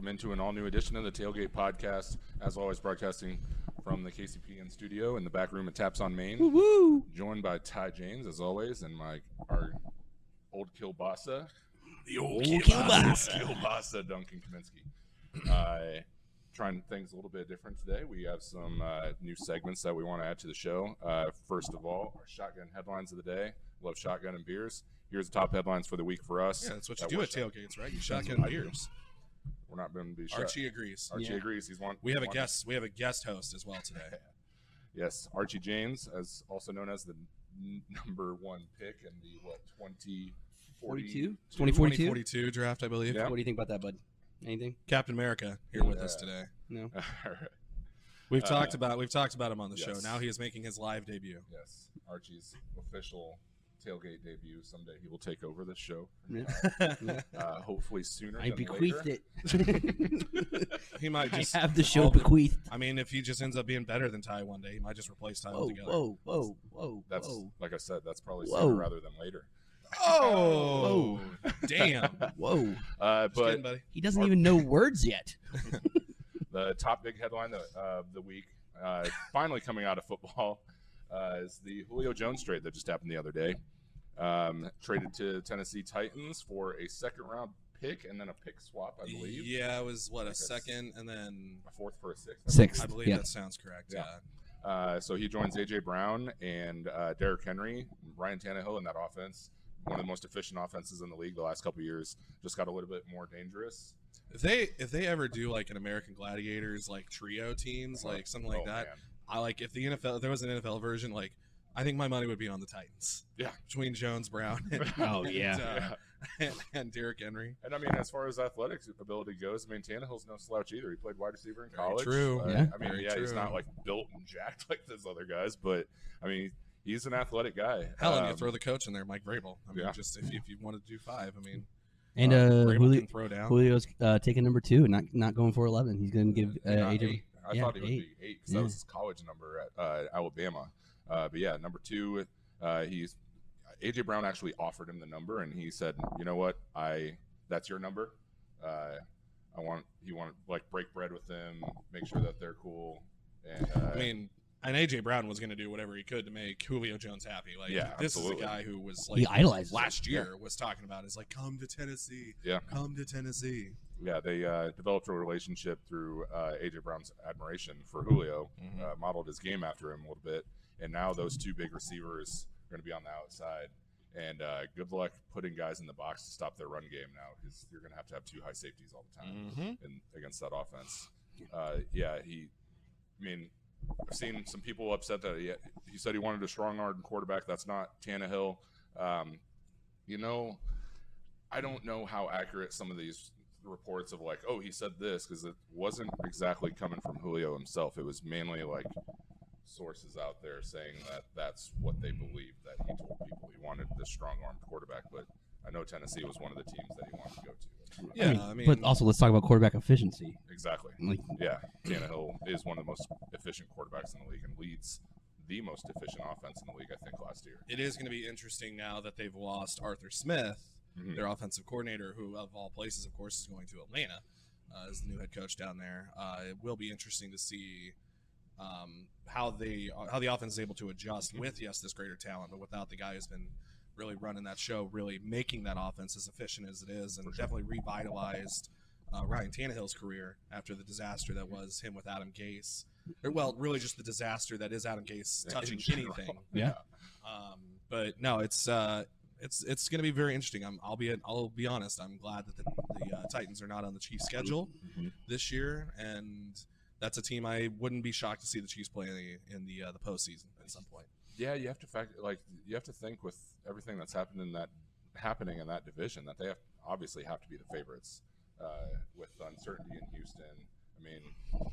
welcome into an all new edition of the Tailgate Podcast. As always, broadcasting from the KCPN studio in the back room at Taps on Main. Woo! Joined by Ty James, as always, and my our old kielbasa, The old kielbasa. kielbasa Duncan Kaminsky. Uh, trying things a little bit different today. We have some uh, new segments that we want to add to the show. Uh, first of all, our shotgun headlines of the day. Love shotgun and beers. Here's the top headlines for the week for us. Yeah, that's what you That do we're at shot- tailgates, right? You shotgun what do. beers. We're not going to be shot. Archie agrees. Archie Yeah. agrees. He's one. We have a one- guest. We have a guest host as well today. Yes, Archie James, as also known as the n- number one pick in the what 20, 42? 2042 2042? draft, I believe. Yeah. What do you think about that, bud? Anything? Captain America here with us Yeah. today. No. All right. We've Uh, talked about we've talked about him on the show. yes. Now he is making his live debut. Yes, Archie's official tailgate debut. Someday he will take over this show. Yeah. Yeah. Uh, hopefully sooner. I than bequeathed later. it. he might I just have the show bequeathed. I mean, if he just ends up being better than Ty one day, he might just replace Ty Whoa, altogether. whoa, whoa, whoa, That's whoa, like I said. That's probably Whoa. sooner rather than later. Oh, damn! Uh, whoa. Just but kidding, buddy. He doesn't even know words yet. the top big headline of uh, the week, uh, finally coming out of football, uh, is the Julio Jones trade that just happened the other day. Um, traded to Tennessee Titans for a second round pick and then a pick swap, I believe. Yeah, it was what a Like a s- second, and then A fourth for a sixth. Sixth. I believe yeah. that sounds correct. Yeah. Yeah. Uh, so he joins AJ Brown and uh, Derrick Henry, Ryan Tannehill in that offense. One of the most efficient offenses in the league the last couple of years. Just got a little bit more dangerous. If they if they ever do like an American Gladiators like trio teams like something like Oh, that, man. I like if the NFL if there was an NFL version like I think my money would be on the Titans. Yeah. between Jones, Brown, and, Oh, yeah. and, uh, Yeah. and, and Derrick Henry. And I mean, as far as athletic ability goes, I mean, Tannehill's no slouch either. He played wide receiver in Very college. true. Uh, Yeah. I mean, Very yeah, he's not like built and jacked like those other guys, but I mean, he's an athletic guy. Hell, and you Um, throw the coach in there, Mike Vrabel. I mean, Yeah. just if, if you wanted to do five, I mean, And Uh, uh, Julio, throw down. Julio's uh, taking number two, not not going for eleven. He's going to give uh, AJ. eight. I yeah, thought he would eight. be eight because Yeah. that was his college number at uh, Alabama. Uh, but yeah, number two, uh, he's AJ Brown actually offered him the number, and he said, "You know what? I that's your number. Uh, I want you want to like break bread with them, make sure that they're cool." And uh, I mean, and AJ Brown was going to do whatever he could to make Julio Jones happy. Like, Yeah, this absolutely. is a guy who was He like idolizes. last year was talking about is like, come to Tennessee, Yeah. come to Tennessee. yeah, they uh, developed a relationship through uh, AJ Brown's admiration for Julio, Mhm. uh, modeled his game after him a little bit, and now those two big receivers are going to be on the outside. And uh, good luck putting guys in the box to stop their run game now, because you're going to have to have two high safeties all the time Mm-hmm. in, against that offense. Uh, yeah, he. I mean, I've seen some people upset that he, he said he wanted a strong arm quarterback. That's not Tannehill. Um, you know, I don't know how accurate some of these reports of like, oh, he said this because it wasn't exactly coming from Julio himself. It was mainly like sources out there saying that that's what they believe that he told people he wanted this strong armed quarterback. But I know Tennessee was one of the teams that he wanted to go to. Yeah, I mean, but also let's talk about quarterback efficiency. exactly. Like, Yeah, Tannehill is one of the most efficient quarterbacks in the league and leads the most efficient offense in the league, I think, last year. it is going to be interesting now that they've lost Arthur Smith, Mhm. their offensive coordinator, who of all places, of course, is going to Atlanta uh, as the new head coach down there. Uh, it will be interesting to see um, how they how the offense is able to adjust with yes this greater talent, but without the guy who's been really running that show, really making that offense as efficient as it is, and sure. definitely revitalized uh, Ryan Tannehill's career after the disaster that was him with Adam Gase. Or, well, really just the disaster that is Adam Gase touching anything. Yeah. Um, but no, it's uh, it's it's going to be very interesting. I'm, I'll be I'll be honest. I'm glad that the, the uh, Titans are not on the Chiefs schedule Mhm. this year, and that's a team I wouldn't be shocked to see the Chiefs play in the in the, uh, the postseason at some point. Yeah, you have to fact like you have to think with everything that's happened in that happening in that division that they have obviously have to be the favorites uh, with the uncertainty in Houston. I mean,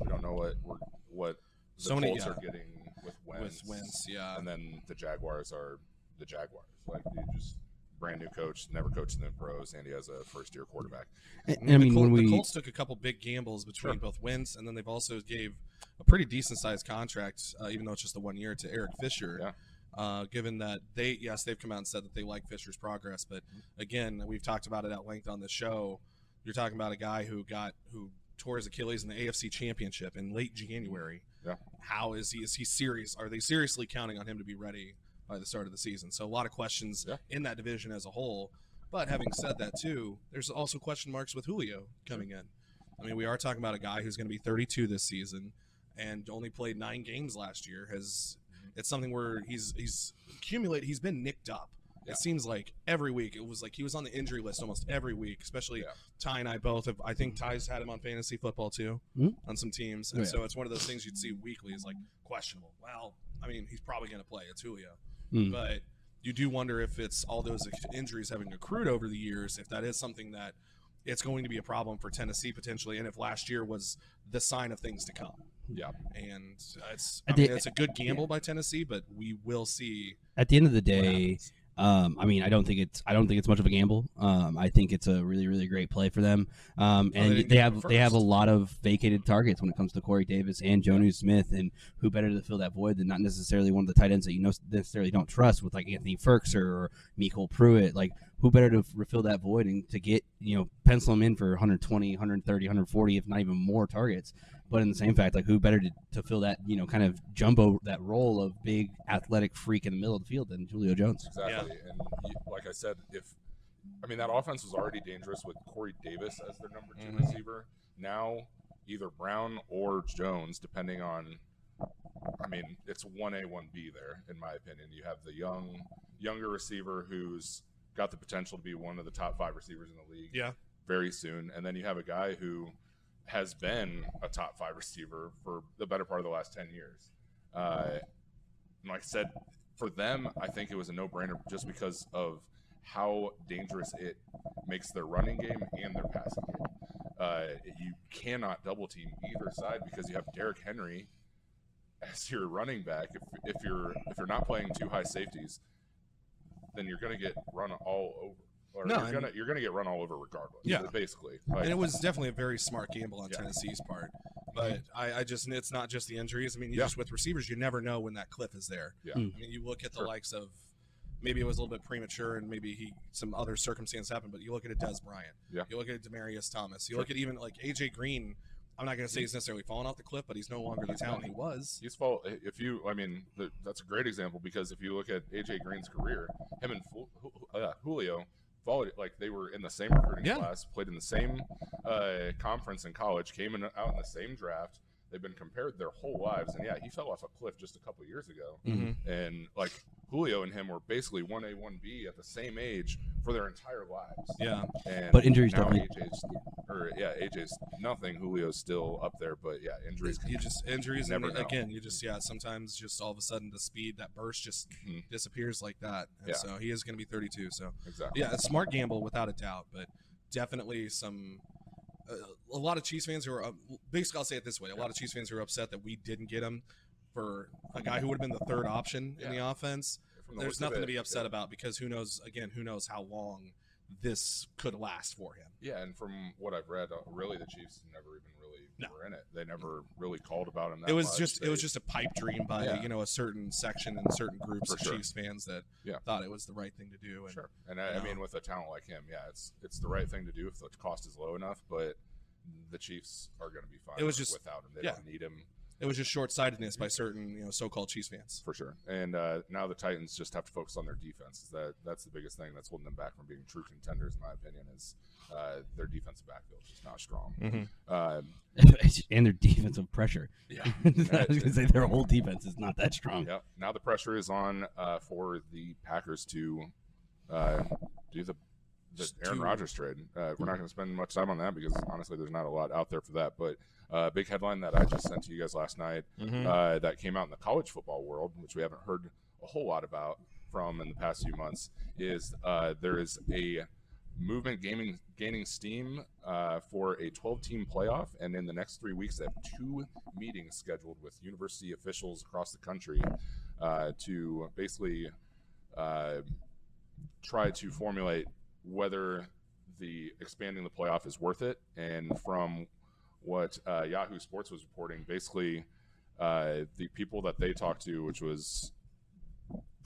we don't know what we're, what the So many- Colts yeah. are getting with Wentz, With Wentz, yeah. and then the Jaguars are the Jaguars. Like you just brand new coach, never coached in the pros, and he has a first year quarterback. I, I I mean, the, Col- when the we Colts took a couple big gambles between Sure. both Wentz, and then they've also gave a pretty decent sized contract, uh, even though it's just the one year, to Eric Fisher. Yeah. Uh, given that they, yes, they've come out and said that they like Fisher's progress, but again, we've talked about it at length on the show. You're talking about a guy who got who tore his Achilles in the AFC Championship in late January. Yeah. How is he? Is he serious? Are they seriously counting on him to be ready by the start of the season? So a lot of questions Yeah. in that division as a whole. But having said that, too, there's also question marks with Julio coming in. I mean, we are talking about a guy who's going to be 32 this season and only played nine games last year. Has it's something where he's he's accumulated. He's been nicked up. Yeah. It seems like every week it was like he was on the injury list almost every week. Especially Yeah. Ty and I both have. I think Ty's had him on fantasy football too Mhm. on some teams, Oh, and yeah. so it's one of those things you'd see weekly is like questionable. Well, I mean, he's probably going to play. It's Julio, Mm. but you do wonder if it's all those injuries having accrued over the years, if that is something that it's going to be a problem for Tennessee potentially, and if last year was the sign of things to come. Yeah. And it's I I mean, did- it's a good gamble by Tennessee, but we will see. At the end of the day, happens. Um, I mean, I don't think it's I don't think it's much of a gamble. Um, I think it's a really really great play for them. Um, and didn't they have they have a lot of vacated targets when it comes to Corey Davis and Jonnu Smith, and who better to fill that void than not necessarily one of the tight ends that you know necessarily don't trust with like Anthony Firkser or MyCole Pruitt. Like who better to refill that void and to get you know pencil them in for 120, 130, 140, if not even more targets. But in the same fact, like who better to, to fill that you know kind of jumbo that role of big athletic freak in the middle of the field than Julio Jones? Exactly. And you, like I said, if I mean that offense was already dangerous with Corey Davis as their number 2 Mhm. receiver. Now either Brown or Jones, depending on. I mean, it's one A, one B there, in my opinion. You have the young, younger receiver who's got the potential to be one of the top five receivers in the league Yeah. very soon, and then you have a guy who has been a top five receiver for the better part of the last ten years. Uh, like I said, for them, I think it was a no-brainer just because of how dangerous it makes their running game and their passing game. Uh, you cannot double team either side because you have Derrick Henry as your running back. If, if you're if you're not playing two high safeties, then you're going to get run all over. Or No, you're and- gonna you're gonna get run all over regardless. Yeah. basically. Like, and it was definitely a very smart gamble on Yeah. Tennessee's part. But I, I just it's not just the injuries. I mean, you Yeah. just with receivers, you never know when that cliff is there. Yeah. Mm. I mean, you look at the Sure. likes of maybe it was a little bit premature and maybe he some other circumstance happened, but you look at a Dez Bryant. Yeah. You look at Demaryius Thomas. You Sure. look at even like AJ Green. I'm not going to say he's necessarily fallen off the cliff, but he's no longer the talent he was. He's fall. If you, I mean, the, that's a great example because if you look at AJ Green's career, him and uh, Julio followed like they were in the same recruiting Yeah. class, played in the same uh, conference in college, came in out in the same draft. They've been compared their whole lives, and yeah, he fell off a cliff just a couple years ago. Mm-hmm. And like Julio and him were basically one A, one B at the same age for their entire lives. Yeah. And But injuries now definitely- AJ's, or yeah, AJ's nothing. Julio's still up there, but yeah, injuries. You just injuries, Never and know. again, you just yeah. Sometimes just all of a sudden the speed, that burst, just Mhm. disappears like that. And Yeah. so he is going to be 32. So Exactly. yeah, a smart gamble without a doubt, but definitely some. Uh, a lot of Chiefs fans who are uh, basically, I'll say it this way: a lot of Chiefs fans who are upset that we didn't get him for a guy who would have been the third option in the offense. The There's nothing to be upset yeah. about because who knows? Again, who knows how long this could last for him? Yeah, and from what I've read, uh, really the Chiefs never even really No. were in it. They never really called about him. That it was much. just it was just a pipe dream by Yeah. you know a certain section and certain groups For of sure. Chiefs fans that thought it was the right thing to do. And sure. And I, I mean, with a talent like him, yeah, it's it's the right thing to do if the cost is low enough. But the Chiefs are going to be fine. It was just- without him. They yeah. don't need him it was just short sightedness by certain you know so-called Chiefs fans. for sure. And uh, now the Titans just have to focus on their defense. Is that that's the biggest thing that's holding them back from being true contenders, in my opinion. Is uh, their defensive backfield is just not strong. Mm-hmm. Um, and their defensive pressure. yeah. I was gonna say their whole defense is not that strong. Yep. Now the pressure is on uh, for the Packers to uh, do the, the Aaron Rodgers trade. Uh, we're not going to spend much time on that because honestly, there's not a lot out there for that. But uh, big headline that I just sent to you guys last night Mm-hmm. uh, that came out in the college football world, which we haven't heard a whole lot about from in the past few months, is uh, there is a movement gaming gaining steam uh, for a 12 team playoff and in the next three weeks they have two meetings scheduled with university officials across the country uh, to basically uh, try to formulate whether the expanding the playoff is worth it and from what uh, yahoo sports was reporting basically uh, the people that they talked to which was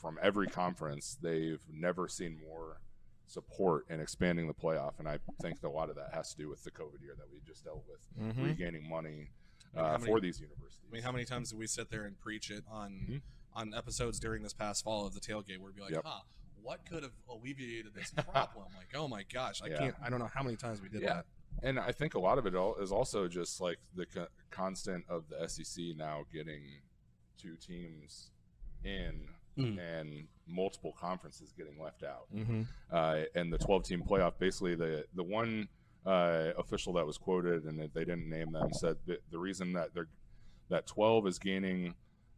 from every conference they've never seen more support in expanding the playoff. And I think that a lot of that has to do with the COVID year that we just dealt with, Mhm. regaining money I mean, uh, many- for these universities. I mean, how many times did we sit there and preach it on Mhm. on episodes during this past fall of the tailgate where we'd be like, Yep. huh, what could have alleviated this problem? like, oh my gosh, I Yeah. can't. I don't know how many times we did Yeah. that. And I think a lot of it all is also just like the co- constant of the SEC now getting two teams in Mm. and multiple conferences getting left out. Mm-hmm. uh, and the 12 team playoff. Basically, the the one uh, official that was quoted, and they didn't name them, said that the reason that they're that 12 is gaining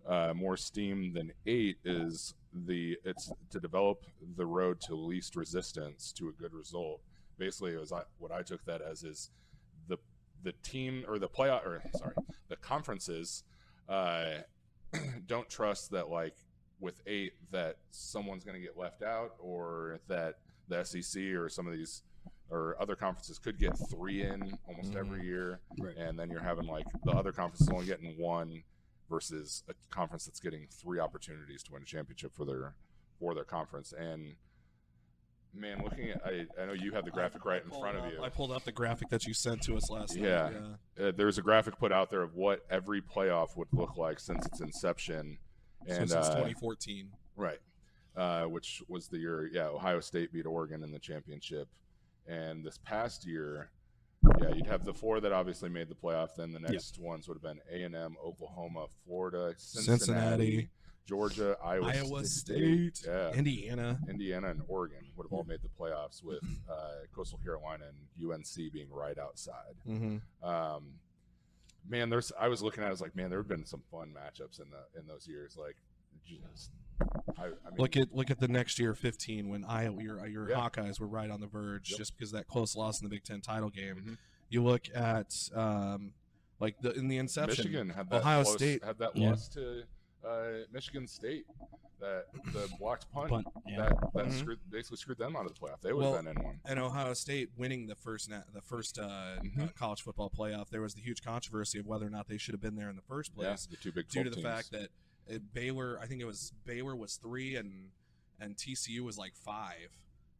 uh, more steam than eight is the it's to develop the road to least resistance to a good result. Basically, it was I, what I took that as is the the team or the playoff or sorry the conferences uh, don't trust that like with eight that someone's going to get left out or that the SEC or some of these or other conferences could get three in almost Mhm. every year, Right. and then you're having like the other conferences only getting one versus a conference that's getting three opportunities to win a championship for their for their conference. And man, looking at I, I know you have the graphic right in front of you. I pulled up the graphic that you sent to us last Yeah. night. Yeah. uh, there's a graphic put out there of what every playoff would look like since its inception, So and since uh, 2014. right, uh, which was the year yeah Ohio State beat Oregon in the championship, and this past year, yeah you'd have the four that obviously made the playoff. Then the next ones would have been A and M, Oklahoma, Florida, Cincinnati, Cincinnati. Georgia, Iowa, Iowa State, State, yeah, Indiana. Indiana, and Oregon would have all made the playoffs with uh, Coastal Carolina and UNC being right outside. Mm-hmm. Um, man, there's. I was looking at. it, I was like, man, there have been some fun matchups in the in those years. Like, just. I, I mean, Look at look at the next year, 15, when Iowa your your Yeah. Hawkeyes were right on the verge, Yep. just because of that close loss in the Big Ten title game. Mhm. You look at um, like the in the inception, Michigan had that Ohio close- State- had that Yeah. loss to uh, Michigan State. That the blocked punt, Punt, yeah. that that Mhm. screwed, basically screwed them out of the playoff. They would Well, have been in one. and Ohio State winning the first na- the first uh, Mhm. uh, college football playoff. There was the huge controversy of whether or not they should have been there in the first Yeah, place. the two big due to the teams. fact that uh, Baylor, I think it was Baylor was three and and TCU was like five,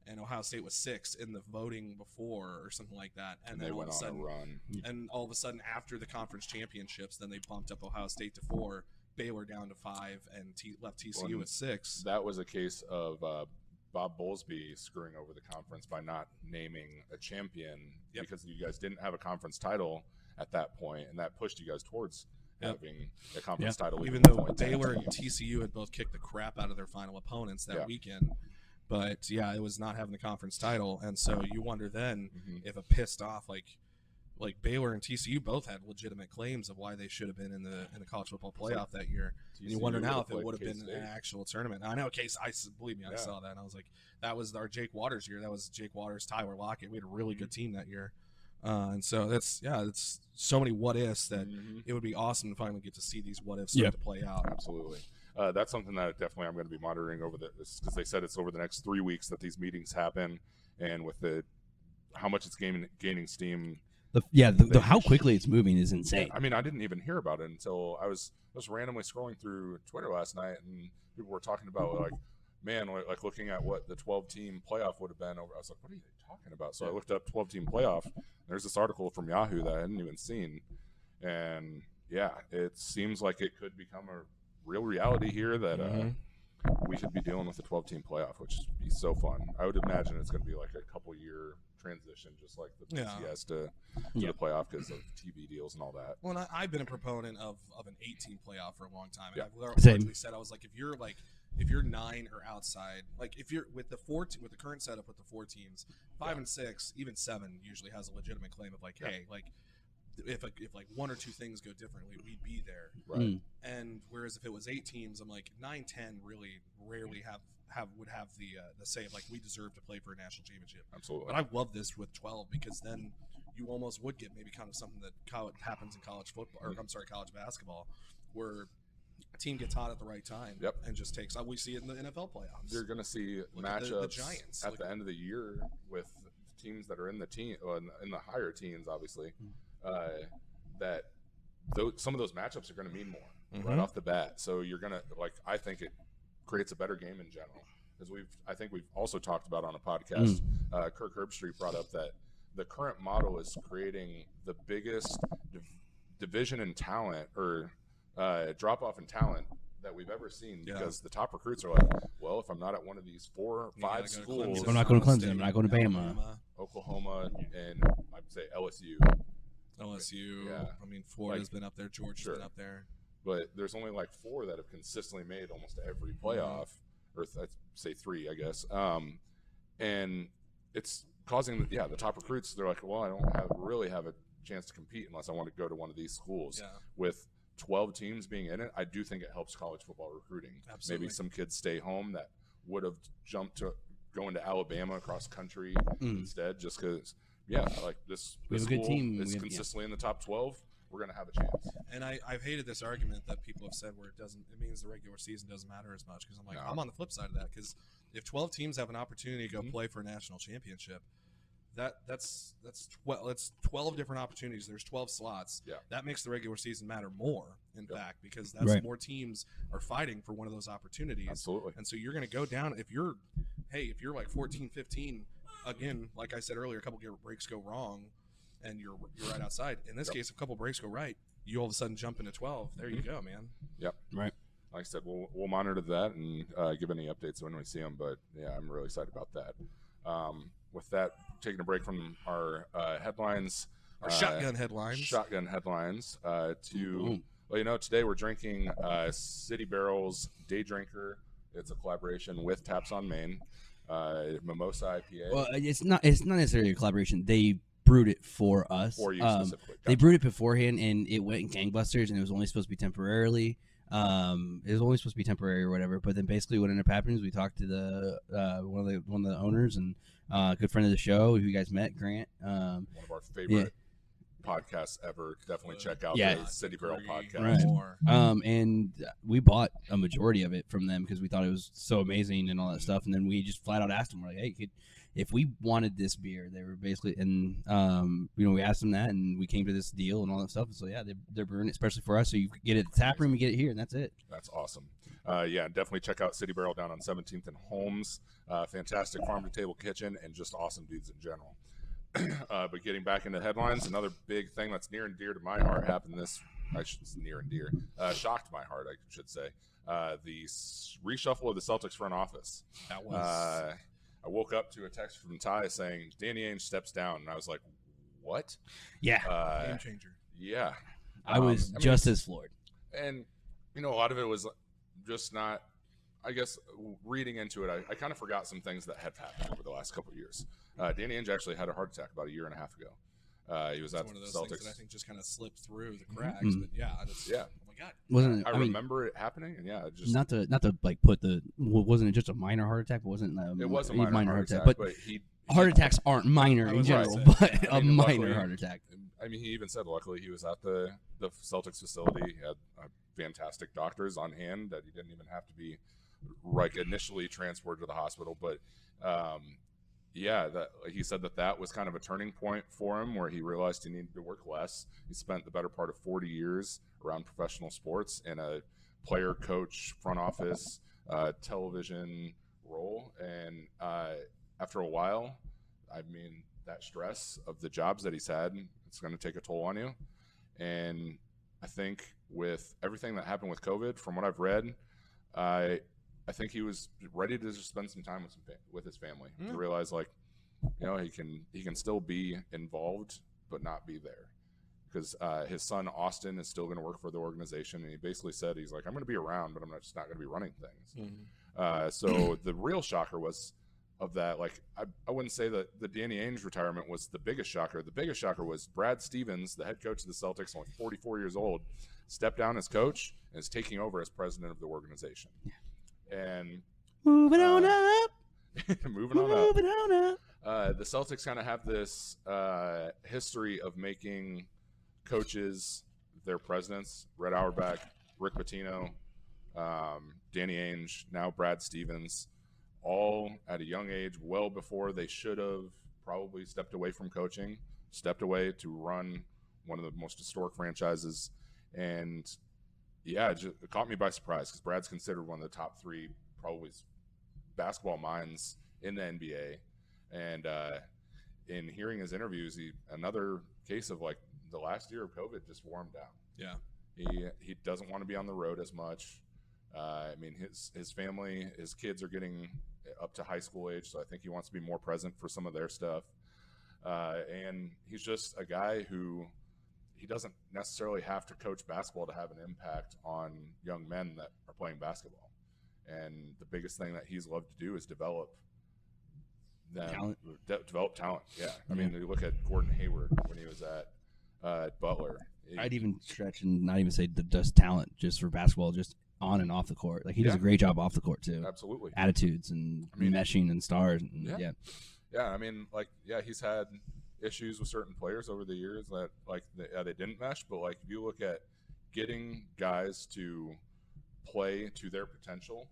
and Ohio State was six in the voting before or something like that. And, and then they all went of a on sudden, a run. and all of a sudden after the conference championships, then they bumped up Ohio State to four, Baylor down to five, and T- left TCU Well, at six. That was a case of uh, Bob Bowlesby screwing over the conference by not naming a champion Yep. because you guys didn't have a conference title at that point, and that pushed you guys towards Yep. having a conference title. Even though only 10 Baylor and. TCU had both kicked the crap out of their final opponents that Yeah. weekend. But yeah, it was not having the conference title, and so you wonder then Mhm. if a pissed off like like Baylor and TCU both had legitimate claims of why they should have been in the in the college football playoff that year. And you wonder now if it would have been K-State. an actual tournament. I know case I s- believe me, I saw that and I was like, that was our Jake Waters year. That was Jake Waters, Tyler Lockett. We had a really good team that year. Uh, and so that's yeah, it's so many what ifs that Mhm. it would be awesome to finally get to see these what ifs start Yeah. to play out. Absolutely. Uh, that's something that definitely I'm going to be monitoring over the because they said it's over the next three weeks that these meetings happen, and with the how much it's gaining gaining steam. The, yeah, the, the, how quickly it's moving is insane. I mean, I didn't even hear about it until I was I was randomly scrolling through Twitter last night, and people were talking about like, man, like, like looking at what the 12 team playoff would have been. Over, I was like, what are you talking about? So I looked up 12 team playoff. There's this article from Yahoo that I hadn't even seen, and yeah, it seems like it could become a real reality here that uh, Mhm. We could be dealing with a 12 team playoff, which would be so fun. I would imagine it's going to be like a couple year transition, just like the Yeah. BCS to, to Yeah. the playoff because of TV deals and all that. Well, and I, I've been a proponent of, of an 18 playoff for a long time. And Yeah. I've Same. largely said I was like, if you're like, if you're nine or outside, like if you're with the four te- with the current setup with the four teams, five Yeah. and six, even seven usually has a legitimate claim of like, Yeah. hey, like if a, if like one or two things go differently, we'd be there. Right. Mm. And whereas if it was eight teams, I'm like nine, ten really rarely have have would have the uh, the say of like we deserve to play for a national championship. Absolutely. But I love this with 12 because then you almost would get maybe kind of something that college, happens in college football, or I'm sorry, college basketball, where a team gets hot at the right time Yep. and just takes. We see it in the NFL playoffs. You're going to see Look at matchups the- the Giants. at Look- the end of the year with teams that are in the team uh, in, in the higher teens, obviously. Uh, that those, some of those matchups are going to mean more right Mhm. off the bat. So you're going to like. I think it creates a better game in general. as we've I think we've also talked about on a podcast. Mm. Uh, Kirk Herbstreit brought up that the current model is creating the biggest div- division in talent or uh, drop off in talent that we've ever seen Yeah. because the top recruits are like, well, if I'm not at one of these four or five schools, I'm not going to Clemson, I'm not going to Bama. Oklahoma, and I'd say LSU. LSU. Yeah. I mean, Florida's been up there. Georgia's Sure. been up there. but there's only like four that have consistently made almost every playoff, or th- I'd say three, I guess. Um, and it's causing, yeah, the top recruits. They're like, well, I don't have really have a chance to compete unless I want to go to one of these schools. Yeah. With 12 teams being in it, I do think it helps college football recruiting. Absolutely. Maybe some kids stay home that would have jumped to going to Alabama across country Mm. instead, just because, yeah, like this, We this have a good school team. is We have- yeah. consistently in the top 12. We're gonna have a chance. And I, I've hated this argument that people have said where it doesn't. It means the regular season doesn't matter as much because I'm like No. I'm on the flip side of that because if 12 teams have an opportunity to go Mhm. play for a national championship, that that's that's 12 that's 12 different opportunities. There's 12 slots. Yeah. That makes the regular season matter more, in Yep. fact, because that's Right. more teams are fighting for one of those opportunities. Absolutely. And so you're going to go down if you're, hey, if you're like 14, 15, again, like I said earlier, a couple gear breaks go wrong, and you're you're right outside. In this Yep. case, a couple breaks go right, you all of a sudden jump into 12. There you Mhm. go, man. Yep. Right. Like I said, we'll we'll monitor that and uh, give any updates when we see them. But yeah, I'm really excited about that. Um, with that, taking a break from our uh, headlines, Our uh, shotgun headlines. shotgun headlines, uh, to Boom. well, you know, today we're drinking uh, City Barrels Day Drinker. It's a collaboration with Taps on Main, uh, Mimosa IPA Well, it's not. It's not necessarily a collaboration. They brewed it for us. for you Um, specifically. They brewed it beforehand, and it went gangbusters, and it was only supposed to be temporarily. Um, it was only supposed to be temporary or whatever. But then basically, what ended up happening is we talked to the uh, one of the one of the owners and uh, good friend of the show, who you guys met, Grant. Um, One of our favorite podcasts ever. Definitely check out Yeah. the City Barrel podcast. Right. um, and we bought a majority of it from them because we thought it was so amazing and all that stuff. And then we just flat out asked them, we're like, hey, could, if we wanted this beer, they were basically, and um, you know, we asked them that, and we came to this deal and all that stuff. And so yeah, they, they're brewing it especially for us. So you get it at the tap room, you get it here, and that's it. That's awesome. Uh, yeah, definitely check out City Barrel down on 17th and Holmes. Uh, fantastic farm to table kitchen and just awesome dudes in general. uh, but getting back into headlines, another big thing that's near and dear to my heart happened this. I should say near and dear, uh, shocked my heart, I should say. Uh, the s- reshuffle of the Celtics front office. That was Uh, I woke up to a text from Ty saying Danny Ainge steps down, and I was like, "What?" Yeah, Uh, game changer. yeah, I um, was I mean, just as floored. and you know a lot of it was just not i guess reading into it i, I kind of forgot some things that have happened over the last couple of years uh, danny ainge actually had a heart attack about a year and a half ago uh, he was It's at one of the those things celtics that I think just kind of slipped through the cracks. Mhm. But yeah, it's, Yeah. Oh my god. Wasn't it? i, I, mean, remember it happening and yeah just not to not to like put the wasn't it just a minor heart attack? It wasn't a, it was a minor, minor, heart attack, but, but he heart attacks aren't minor in was about to general, say, but I a mean, minor luckily- heart attack. I mean, he even said, luckily, he was at the the Celtics facility. He had uh, fantastic doctors on hand that he didn't even have to be like initially transported to the hospital. But um, yeah, that he said that that was kind of a turning point for him, where he realized he needed to work less. He spent the better part of 40 years around professional sports in a player, coach, front office, uh, television role, and uh, after a while, I mean, that stress of the jobs that he's had, it's going to take a toll on you. And I think with everything that happened with COVID, from what I've read, I I think he was ready to just spend some time with some fa- with his family Yeah. to realize like, you know, he can he can still be involved but not be there. Because uh, his son Austin is still going to work for the organization, and he basically said he's like, I'm going to be around, but I'm not, just not going to be running things. Uh, so the real shocker was of that. Like I, I wouldn't say that the Danny Ainge retirement was the biggest shocker. The biggest shocker was Brad Stevens, the head coach of the Celtics, only 44 years old, stepped down as coach and is taking over as president of the organization. And Moving on Uh, up, moving on up, moving on up. uh, the Celtics kind of have this uh, history of making coaches their presidents. Red Auerbach, Rick Pitino, um, Danny Ainge, now Brad Stevens, all at a young age, well before they should have probably stepped away from coaching, stepped away to run one of the most historic franchises. And yeah, it, just, it caught me by surprise because Brad's considered one of the top three, probably basketball minds in the NBA. And uh, in hearing his interviews, he another case of like the last year of COVID just wore him down. Yeah. He he doesn't want to be on the road as much. Uh, I mean, his his family, his kids are getting up to high school age, so I think he wants to be more present for some of their stuff. Uh, and he's just a guy who he doesn't necessarily have to coach basketball to have an impact on young men that are playing basketball. And the biggest thing that he's loved to do is develop them, Talent. de- develop talent. Yeah, I mean, you look at Gordon Hayward when he was at uh, Butler. He- I'd even stretch and not even say the just talent just for basketball, just on and off the court. Like he does a great job off the court too. absolutely. Attitudes and I mean- meshing and stars. And, Yeah. yeah. Yeah, I mean, like, yeah, he's had issues with certain players over the years that, like, they, yeah, they didn't mesh. But like, if you look at getting guys to play to their potential,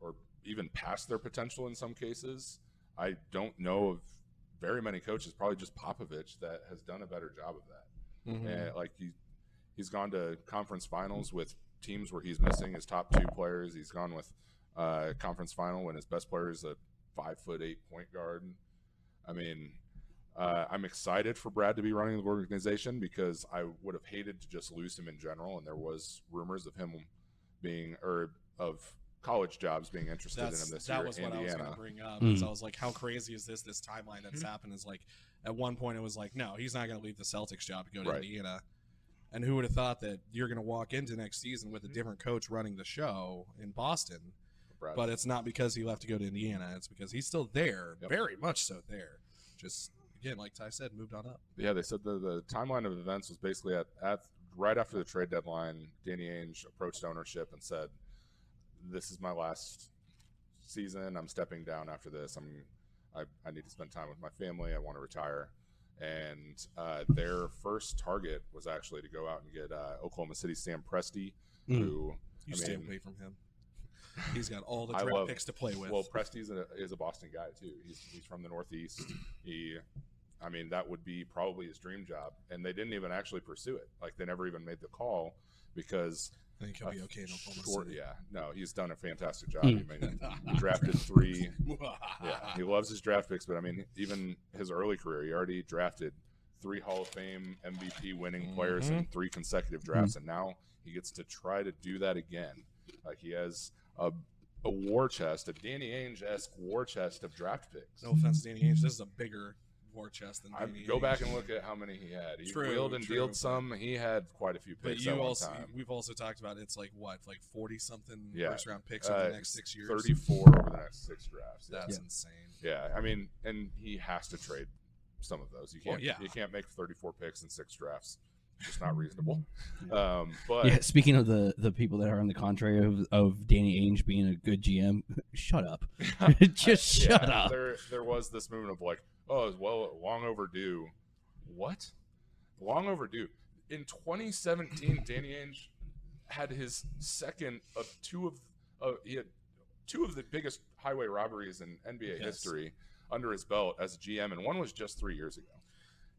or even past their potential in some cases, I don't know of very many coaches, probably just Popovich, that has done a better job of that. Mhm. And like he, he's gone to conference finals with teams where he's missing his top two players. He's gone with uh, conference final when his best player is a five foot eight point guard. I mean, uh, I'm excited for Brad to be running the organization because I would have hated to just lose him in general. And there was rumors of him being or of college jobs being interested in him this that year That was at what I was Indiana. going to bring up. Mm. Is I was like, how crazy is this? This timeline that's happened is like, at one point it was like, no, he's not going to leave the Celtics job to go to Right. Indiana. And who would have thought that you're going to walk into next season with a different coach running the show in Boston? Brad. But it's not because he left to go to Indiana. It's because he's still there, Yep. very much so there. Just again, like Ty said, moved on up. Yeah, they said the, the timeline of events was basically at, at right after the trade deadline. Danny Ainge approached ownership and said, "This is my last season. I'm stepping down after this. I'm I, I need to spend time with my family. I want to retire." And uh, their first target was actually to go out and get uh, Oklahoma City Sam Presti, Mm. who You I stay mean- away from him. He's got all the draft love- picks to play with. Well, Presti's a, is a Boston guy too. He's he's from the Northeast. He, I mean, that would be probably his dream job, and they didn't even actually pursue it. Like they never even made the call because I think he'll be okay in Oklahoma short- City. Yeah, no, he's done a fantastic job. Hmm. I mean, he drafted three. Yeah, he loves his draft picks, but I mean, even his early career, he already drafted three Hall of Fame MVP winning players in three consecutive drafts, and now he gets to try to do that again. Like he has a, a war chest, a Danny Ainge esque war chest of draft picks. No offense, Danny Ainge. This is a bigger war chest than I Danny go back and look at how many he had. He True, wheeled and true, dealed but- some. He had quite a few But picks you at one also, time. we've also talked about it's like what, like forty something Yeah. first round picks over Uh, the next six years. Thirty-four over the next six drafts. Yeah. That's Yeah. insane. Yeah, I mean, and he has to trade some of those. You Well, can't. yeah. You can't make 34 picks in six drafts. It's just not reasonable. Um, but Yeah, speaking of the the people that are on the contrary of, of Danny Ainge being a good GM, shut up. Just yeah, shut up. There, there was this movement of like, oh, it's well, long overdue. What? Long overdue. In 2017, Danny Ainge had his second of two of, uh, he had two of the biggest highway robberies in NBA Yes. history under his belt as GM, and one was just three years ago.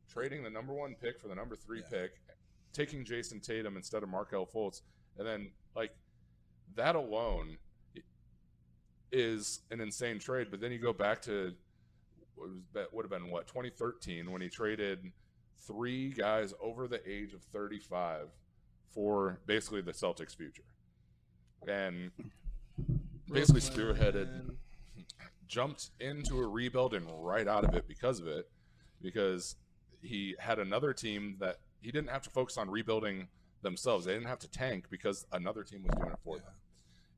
Trading the number one pick for the number three Yeah. pick, taking Jayson Tatum instead of Markelle Fultz, and then like that alone is an insane trade. But then you go back to what was that would have been what 2013 when he traded three guys over the age of 35 for basically the Celtics' future, and basically spearheaded, jumped into a rebuild and right out of it because of it, because he had another team that he didn't have to focus on rebuilding themselves. They didn't have to tank because another team was doing it for them.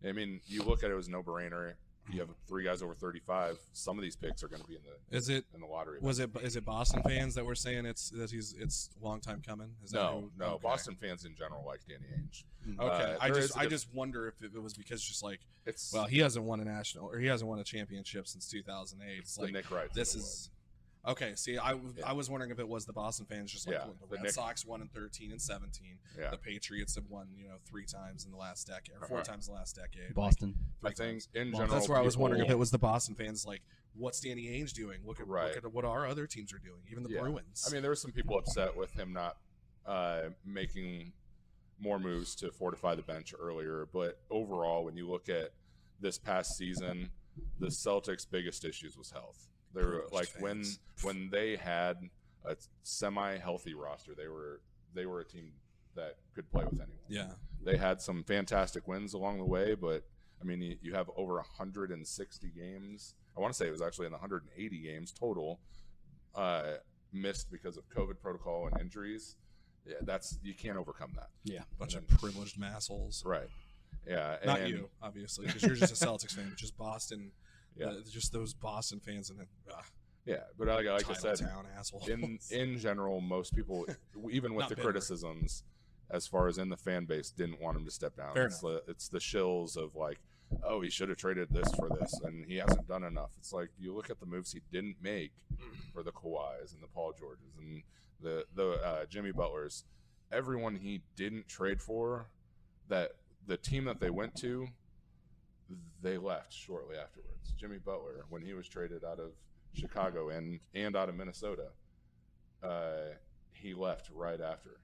I mean, you look at it as no brainer. You have three guys over 35. Some of these picks are going to be in the Is it in the lottery. was it is it Boston fans that were saying it's that he's it's long time coming? Is that no, who- no. okay. Boston fans in general like Danny Ainge. Okay, Uh, I just I diff- just wonder if it was because just like It's well he hasn't won a national or he hasn't won a championship since 2008. It's like Nick Wright. this is okay. See, I w- Yeah. I was wondering if it was the Boston fans just like Yeah, the the Red Nick- Sox won in 13 and 17. yeah. The Patriots have won you know three times in the last decade or 4 Uh-huh. times in the last decade. Boston. Like, I think times. in Well, general, that's where I was wondering if it was the Boston fans like what's Danny Ainge doing? Look at Right. look at what our other teams are doing, even the Yeah. Bruins. I mean, there were some people upset with him not uh, making more moves to fortify the bench earlier. But overall, when you look at this past season, the Celtics' biggest issues was health. They were Privileged like when fans. when they had a semi-healthy roster, they were they were a team that could play with anyone. Yeah. They had some fantastic wins along the way, but I mean, you, you have over 160 games. I want to say it was actually in the 180 games total uh, missed because of COVID protocol and injuries. Yeah, that's you can't overcome that. Yeah, bunch of privileged massholes. Right. Yeah. Not and- you, obviously, because you're just a Celtics fan, but just Boston. Yeah. uh, just those Boston fans and uh, Yeah, but like, like I said, in in general, most people, even with the criticisms, as far as in the fan base, didn't want him to step down. Fair it's the it's the shills of like, oh, he should have traded this for this, and he hasn't done enough. It's like you look at the moves he didn't make for the Kawhis and the Paul Georges and the the uh, Jimmy Butlers, everyone he didn't trade for, that the team that they went to, they left shortly afterwards. Jimmy Butler, when he was traded out of Chicago and and out of Minnesota, uh, he left right after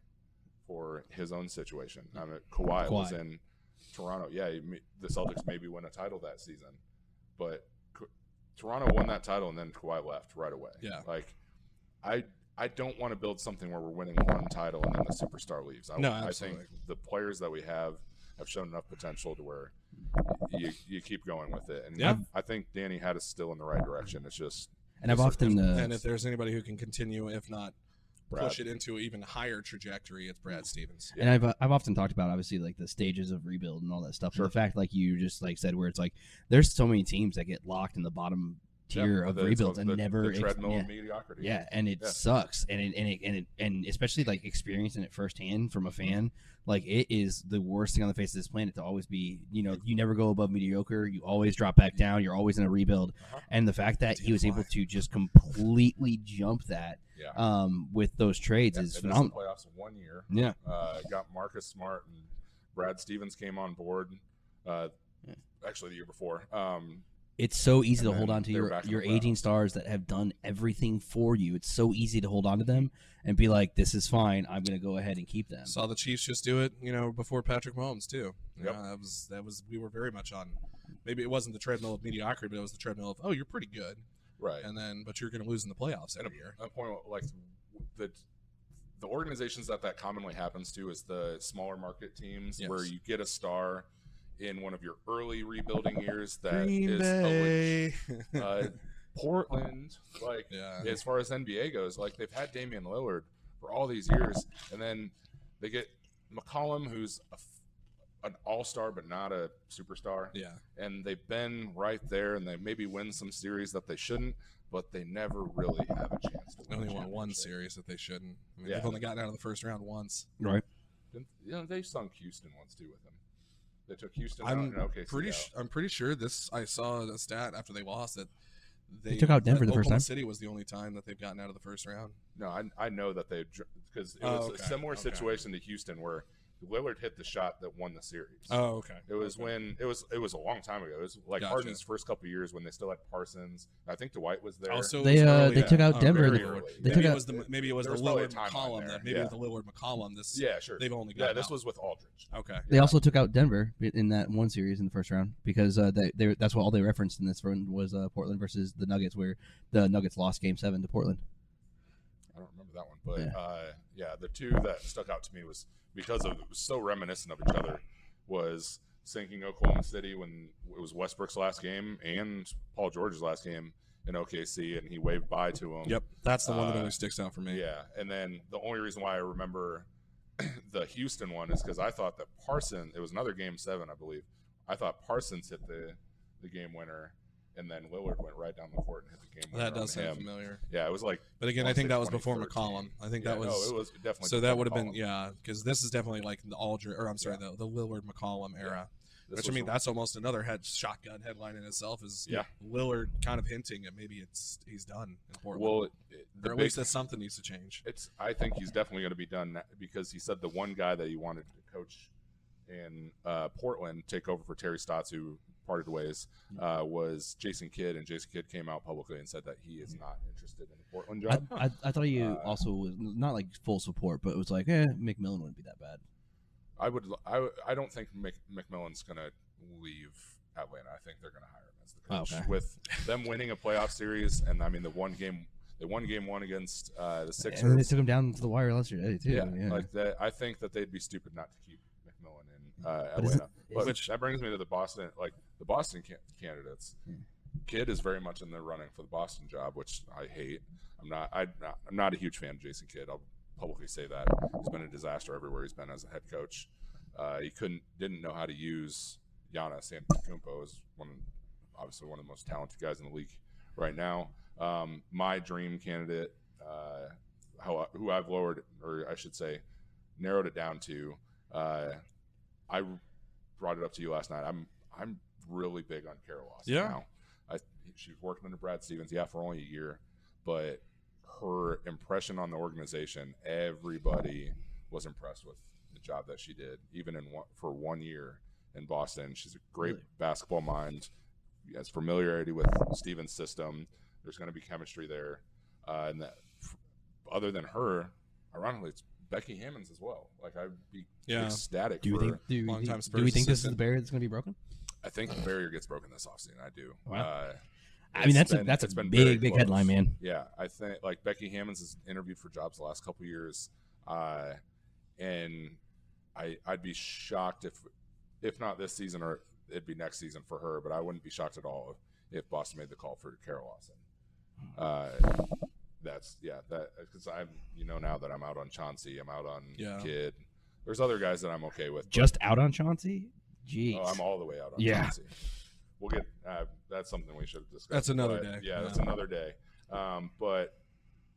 for his own situation. I mean, Kawhi, was in Toronto. Yeah, he, the Celtics maybe win a title that season, but K- Toronto won that title and then Kawhi left right away. Yeah. like I I don't want to build something where we're winning one title and then the superstar leaves. I, No, I think the players that we have have shown enough potential to where you you keep going with it. And Yeah. I think Danny had us still in the right direction. It's just And I've often uh, and if there's anybody who can continue, if not Brad. push it into an even higher trajectory, it's Brad Stevens. and I've uh, I've often talked about obviously like the stages of rebuild and all that stuff. Sure. And the fact, like you just like said, where it's like there's so many teams that get locked in the bottom tier Yeah, of the- rebuilds and the- never the ex- treadmill yeah. mediocrity. Yeah, and it Yeah. sucks, and it and it and it and especially like experiencing it firsthand from a fan, like it is the worst thing on the face of this planet to always be. You know, you never go above mediocre. You always drop back down. You're always in a rebuild, Uh-huh. and the fact that he was able to just completely jump that yeah. um, with those trades is and missed the phenomenal. playoffs one year. Yeah, Uh, got Marcus Smart and Brad Stevens came on board. Uh, Actually, the year before. Um, it's so easy And to hold on to your your the aging stars that have done everything for you. It's so easy to hold on to them and be like, "This is fine. I'm going to go ahead and keep them." Saw the Chiefs just do it, you know, before Patrick Mahomes too. You Yep. know, that was that was we were very much on. Maybe it wasn't the treadmill of mediocrity, but it was the treadmill of oh, you're pretty good, right. and then but you're going to lose in the playoffs And every year. a point like the the organizations that that commonly happens to is the smaller market teams Yes. where you get a star in one of your early rebuilding years that is a leg- uh, Portland like yeah, as far as NBA goes like they've had Damian Lillard for all these years and then they get McCollum who's a f an all-star but not a superstar yeah. and they've been right there and they maybe win some series that they shouldn't but they never really have a chance to They win only won one series that they shouldn't. I mean, Yeah. They've only gotten out of the first round once. right? Didn't- you know, they sunk Houston once too with them. They took Houston I'm and OKC pretty. out. Sh- I'm pretty sure this. I saw a stat after they lost that they, took out Denver that the first Oklahoma time? City was the only time that they've gotten out of the first round. No, I, I know that they because it Oh, was okay, a similar okay. situation to Houston where Lillard hit the shot that won the series. Oh, okay. It was when it was it was a long time ago. It was like Gotcha. Harden's first couple years when they still had Parsons. I think Dwight was there. Also, They, uh, early- they took out oh, Denver very the- early. they maybe took it out- was the maybe it was the was probably a Lillard McCollum. That maybe yeah. with the Lillard McCollum. This yeah, sure. they've only yeah, got this was with Aldridge. okay. They also took out Denver in that one series in the first round because uh, they, they that's what all they referenced in this run was uh, Portland versus the Nuggets, where the Nuggets lost Game Seven to Portland. That one, but Yeah. uh, yeah, the two that stuck out to me was because of it was so reminiscent of each other was sinking Oklahoma City when it was Westbrook's last game and Paul George's last game in OKC, and he waved bye to him. Yep, that's the one that Uh, always sticks out for me. Yeah, and then the only reason why I remember the Houston one is because I thought that Parsons. It was another game seven, I believe. I thought Parsons hit the the game winner, and then Lillard went right down the court and hit the game winner. that does sound him. familiar. Yeah, it was like But again, I think say that was before 2013. McCollum. I think yeah, that was. no, it was definitely so before that would have been McCollum. yeah, because this is definitely like the Aldridge, or I'm sorry, the, the Lillard McCollum era. This Which I was mean, the- that's almost another head shotgun headline in itself. Is Yeah. Lillard kind of hinting that maybe it's he's done in Portland, well, it, it- the or at big, least that something needs to change. it's. I think he's definitely going to be done na- because he said the one guy that he wanted to coach in uh, Portland take over for Terry Stotts, who parted ways, uh, was Jason Kidd, and Jason Kidd came out publicly and said that he is not interested in the Portland I, job. I, I thought he Uh, also was not like full support, but it was like, eh, McMillan wouldn't be that bad. I would. I, I don't think Mc, McMillan's going to leave Atlanta. I think they're going to hire him as the Oh, coach. okay. With them winning a playoff series, and I mean the one game, they won game one against uh, the Sixers. And they took him down to the wire last year, too. yeah, Yeah, like that. I think that they'd be stupid not to keep uh, But is Atlanta. But Which- that brings me to the Boston, like the Boston can- candidates. Yeah. Kidd is very much in the running for the Boston job, which I hate. I'm not. I, I'm not a huge fan of Jason Kidd. I'll publicly say that he's been a disaster everywhere he's been as a head coach. Uh, he couldn't, didn't know how to use Giannis Antetokounmpo is one, obviously one of the most talented guys in the league right now. Um, my dream candidate, uh, how, who I've lowered, or I should say, narrowed it down to. Uh, I brought it up to you last night. I'm I'm really big on Kara Lawson Yeah. now. I she's working under Brad Stevens, yeah, for only a year, but her impression on the organization, everybody was impressed with the job that she did, even in one, for one year in Boston. She's a great Really? basketball mind. She has familiarity with Stevens' system. There's going to be chemistry there, uh, and that other than her, ironically, it's Becky Hammonds as well. Like I'd be Yeah. ecstatic Do you for. think? Do you, Longtime think- do we Spurs think this is the barrier that's going to be broken? I think the barrier gets broken this offseason. I do. Wow. Uh, I mean, it's that's a that's a been big big close. headline, man. Yeah, I think like Becky Hammonds has interviewed for jobs the last couple years, uh, and I I'd be shocked if if not this season or it'd be next season for her, but I wouldn't be shocked at all if, if Boston made the call for Kara Lawson. Uh, that's yeah, that because I'm you know now that I'm out on Chauncey, I'm out on Yeah. Kidd. There's other guys that I'm okay with. Just out on Chauncey. Jeez. Oh, I'm all the way out on Yeah. Chauncey. We'll get uh, that's something we should discuss. That's another but, day. Yeah, that's Yeah. another day. Um, but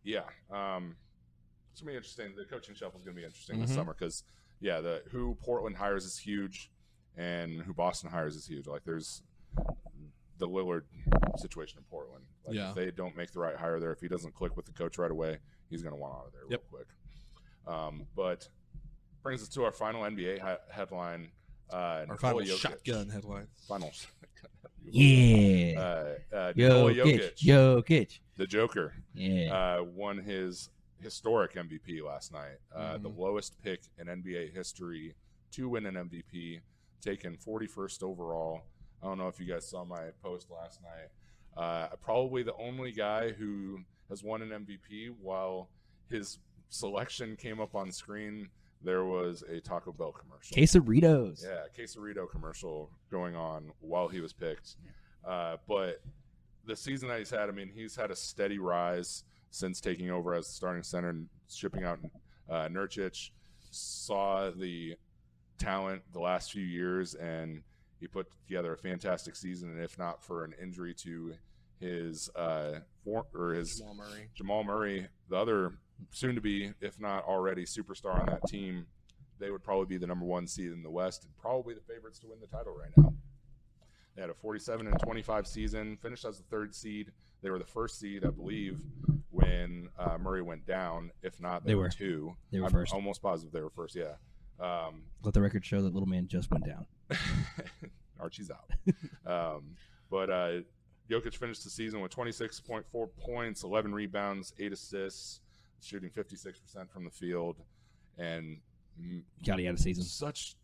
yeah, um, it's gonna be interesting. The coaching shuffle is gonna be interesting this Mhm. summer because yeah, the who Portland hires is huge, and who Boston hires is huge. Like there's the Lillard situation in Portland. Like Yeah. if they don't make the right hire there, if he doesn't click with the coach right away, he's gonna want out of there Yep. real quick. Um, but brings us to our final NBA he- headline. Uh, Our Nikola final Jokic. shotgun headline. Final. yeah. Uh, uh, Nikola Jokic. Jokic, Jokic. the Joker, Yeah. uh, won his historic MVP last night. Uh, The Mhm. lowest pick in NBA history to win an MVP, taken 41st overall. I don't know if you guys saw my post last night. Uh, probably the only guy who has won an MVP while his selection came up on screen. There was a Taco Bell commercial. Quesaritos. Yeah, Quesarito commercial going on while he was picked. Uh, but the season that he's had, I mean, he's had a steady rise since taking over as the starting center and shipping out uh, Nurkic. Saw the talent the last few years, and he put together a fantastic season. And if not for an injury to his uh, for, or his Jamal Murray. Jamal Murray, the other soon to be, if not already, superstar on that team, they would probably be the number one seed in the West and probably the favorites to win the title right now. They had a 47 and 25 season, finished as the third seed. They were the first seed, I believe, when uh, Murray went down. If not, they, They were, were. two. They were I'm first. almost positive they were first. Yeah. Um, Let the record show that little man just went down. Archie's out. um, but uh, Jokic finished the season with 26.4 points, 11 rebounds, 8 assists, shooting 56% from the field. And Got he out of season. such,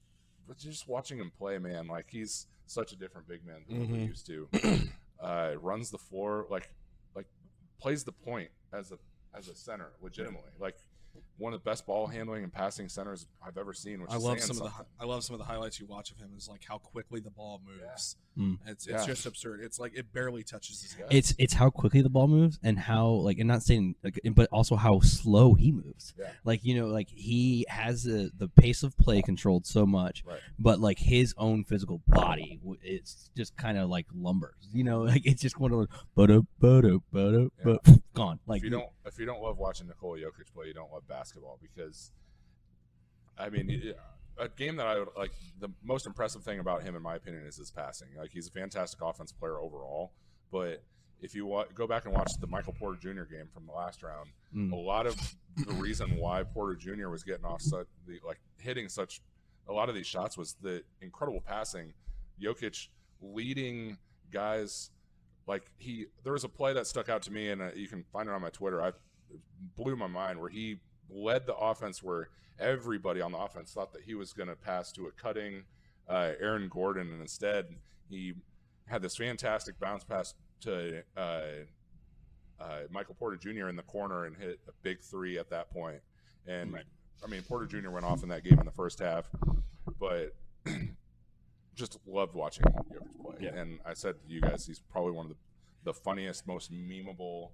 but just watching him play, man, like he's such a different big man than what we used to. Uh, runs the floor, like, like plays the point as a as a center, legitimately. Like one of the best ball handling and passing centers I've ever seen. Which I love saying some of the I love some of the highlights you watch of him is like how quickly the ball moves. Mm. It's it's Yeah. just absurd. It's like it barely touches his head. It's it's how quickly the ball moves and how like and not saying like but also how slow he moves. Yeah. Like you know like he has the the pace of play controlled so much, Right. but like his own physical body w- it's just kind of like lumbers. You know like it's just one of those but but but but gone. Like if you don't if you don't love watching Nikola Jokic play, you don't love basketball because I mean it- a game that I would like the most impressive thing about him in my opinion is his passing. Like he's a fantastic offense player overall, but if you wa- go back and watch the Michael Porter Jr. game from the last round, Mm. a lot of the reason why Porter Jr. was getting off such the like hitting such a lot of these shots was the incredible passing. Jokic leading guys like he there was a play that stuck out to me and uh, you can find it on my Twitter. I blew my mind where he led the offense where everybody on the offense thought that he was going to pass to a cutting uh, Aaron Gordon and instead he had this fantastic bounce pass to uh, uh, Michael Porter Jr. in the corner and hit a big three at that point. And Right. I mean, Porter Jr. went off in that game in the first half, but just loved watching Jokic play. Yeah. And I said to you guys, he's probably one of the, the funniest, most memeable.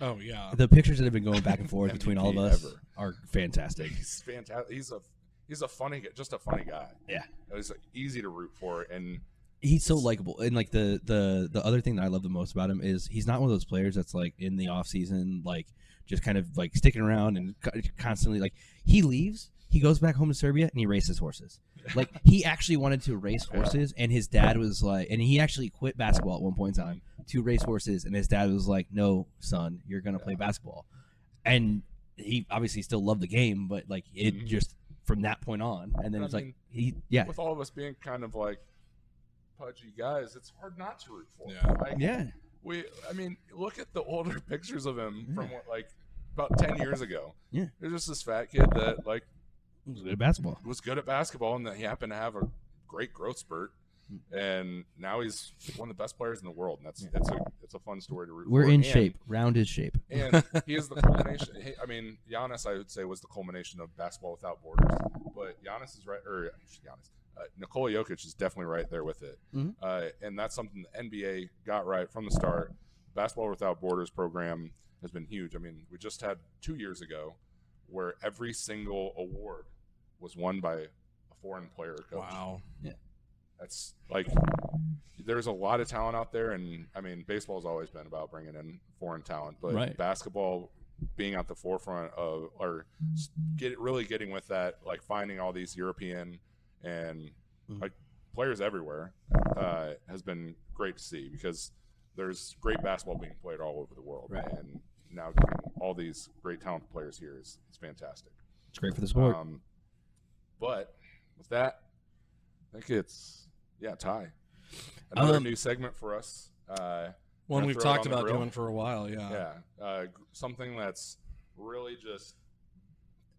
Oh yeah. The pictures that have been going back and forth between all of us ever. are fantastic. He's fantastic. He's a he's a funny, just a funny guy. Yeah. he's easy to root for, and He's so likable, and like the the the other thing that I love the most about him is he's not one of those players that's like in the off season, like just kind of like sticking around and constantly like he leaves, he goes back home to Serbia and he races horses. Like he actually wanted to race horses, and his dad was like, and he actually quit basketball at one point in time to race horses, and his dad was like, "No, son, you're gonna play basketball," and he obviously still loved the game, but like it Mhm. just from that point on, and then I it's like mean, he yeah with all of us being kind of like pudgy guys, it's hard not to root for. him. Yeah. Like, yeah we I mean, look at the older pictures of him from what, like about ten years ago. Yeah. there's just this fat kid that like it was good at basketball. was good at basketball and that he happened to have a great growth spurt. Hmm. And now he's one of the best players in the world, and that's it's a it's a fun story to root We're for. in And- shape. Round is shape. and he is the culmination. he- I mean, Giannis, I would say, was the culmination of basketball without borders. But Giannis is right, or Giannis, uh, Nikola Jokic is definitely right there with it. Mhm. Uh, and that's something the NBA got right from the start. Basketball without borders program has been huge. I mean, we just had two years ago where every single award was won by a foreign player coach. Wow. That's like there's a lot of talent out there, and I mean, baseball's always been about bringing in foreign talent, but Right. basketball being at the forefront of or get really getting with that, like finding all these European and Mhm. like players everywhere, uh, has been great to see because there's great basketball being played all over the world, Right. and now getting all these great talented players here is, is fantastic. It's great for the sport. Um, but with that, I think it's yeah, tie. Another Um, new segment for us. Uh, One we've talked on about grill? doing for a while. Yeah. yeah, uh, something that's really just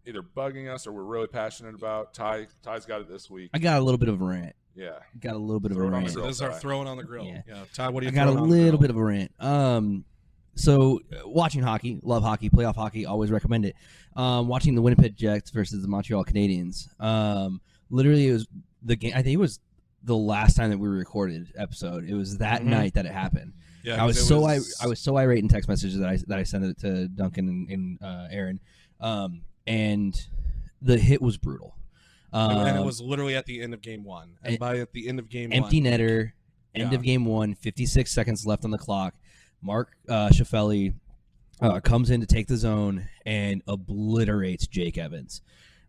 either bugging us or we're really passionate about. Ty, Ty's got it this week. I got a little bit of a rant. Yeah, Got a little bit of a it on rant. So grill. this is our throwing on the grill. Yeah. Yeah. Ty, what do you? I got a throwing on the little bit of a rant. Um, so uh, watching hockey, love hockey, playoff hockey, always recommend it. Um, watching the Winnipeg Jets versus the Montreal Canadiens. Um, literally, it was the game. I think it was the last time that we recorded episode. It was that Mhm. night that it happened. Yeah. I was so I, I was so irate in text messages that I that I sent it to Duncan and, and uh, Aaron, um, and the hit was brutal. Um, and it was literally at the end of game one. And and- by at the end of game empty one, netter. End Yeah. of game one, 56 seconds left on the clock. Mark uh, Scheifele uh, comes in to take the zone and obliterates Jake Evans.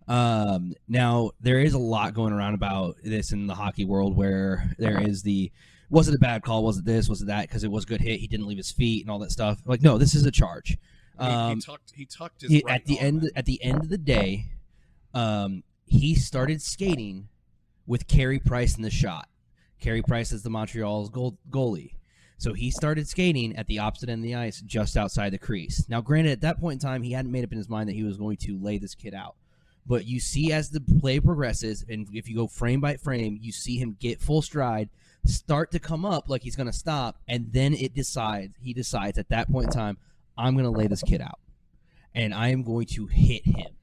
Um, now there is a lot going around about this in the hockey world where there is the was it a bad call? Was it this? Was it that? Because it was a good hit. He didn't leave his feet and all that stuff. Like no, this is a charge. he, Um, he tucked he tucked his he- right at the end at the end of the day, um, he started skating with Carey Price in the shot. Carey Price is the Montreal's goal, goalie. So he started skating at the opposite end of the ice, just outside the crease. Now, granted, at that point in time, he hadn't made up in his mind that he was going to lay this kid out. But you see, as the play progresses, and if you go frame by frame, you see him get full stride, start to come up like he's going to stop, and then it decides. He decides at that point in time, I'm going to lay this kid out, and I am going to hit him.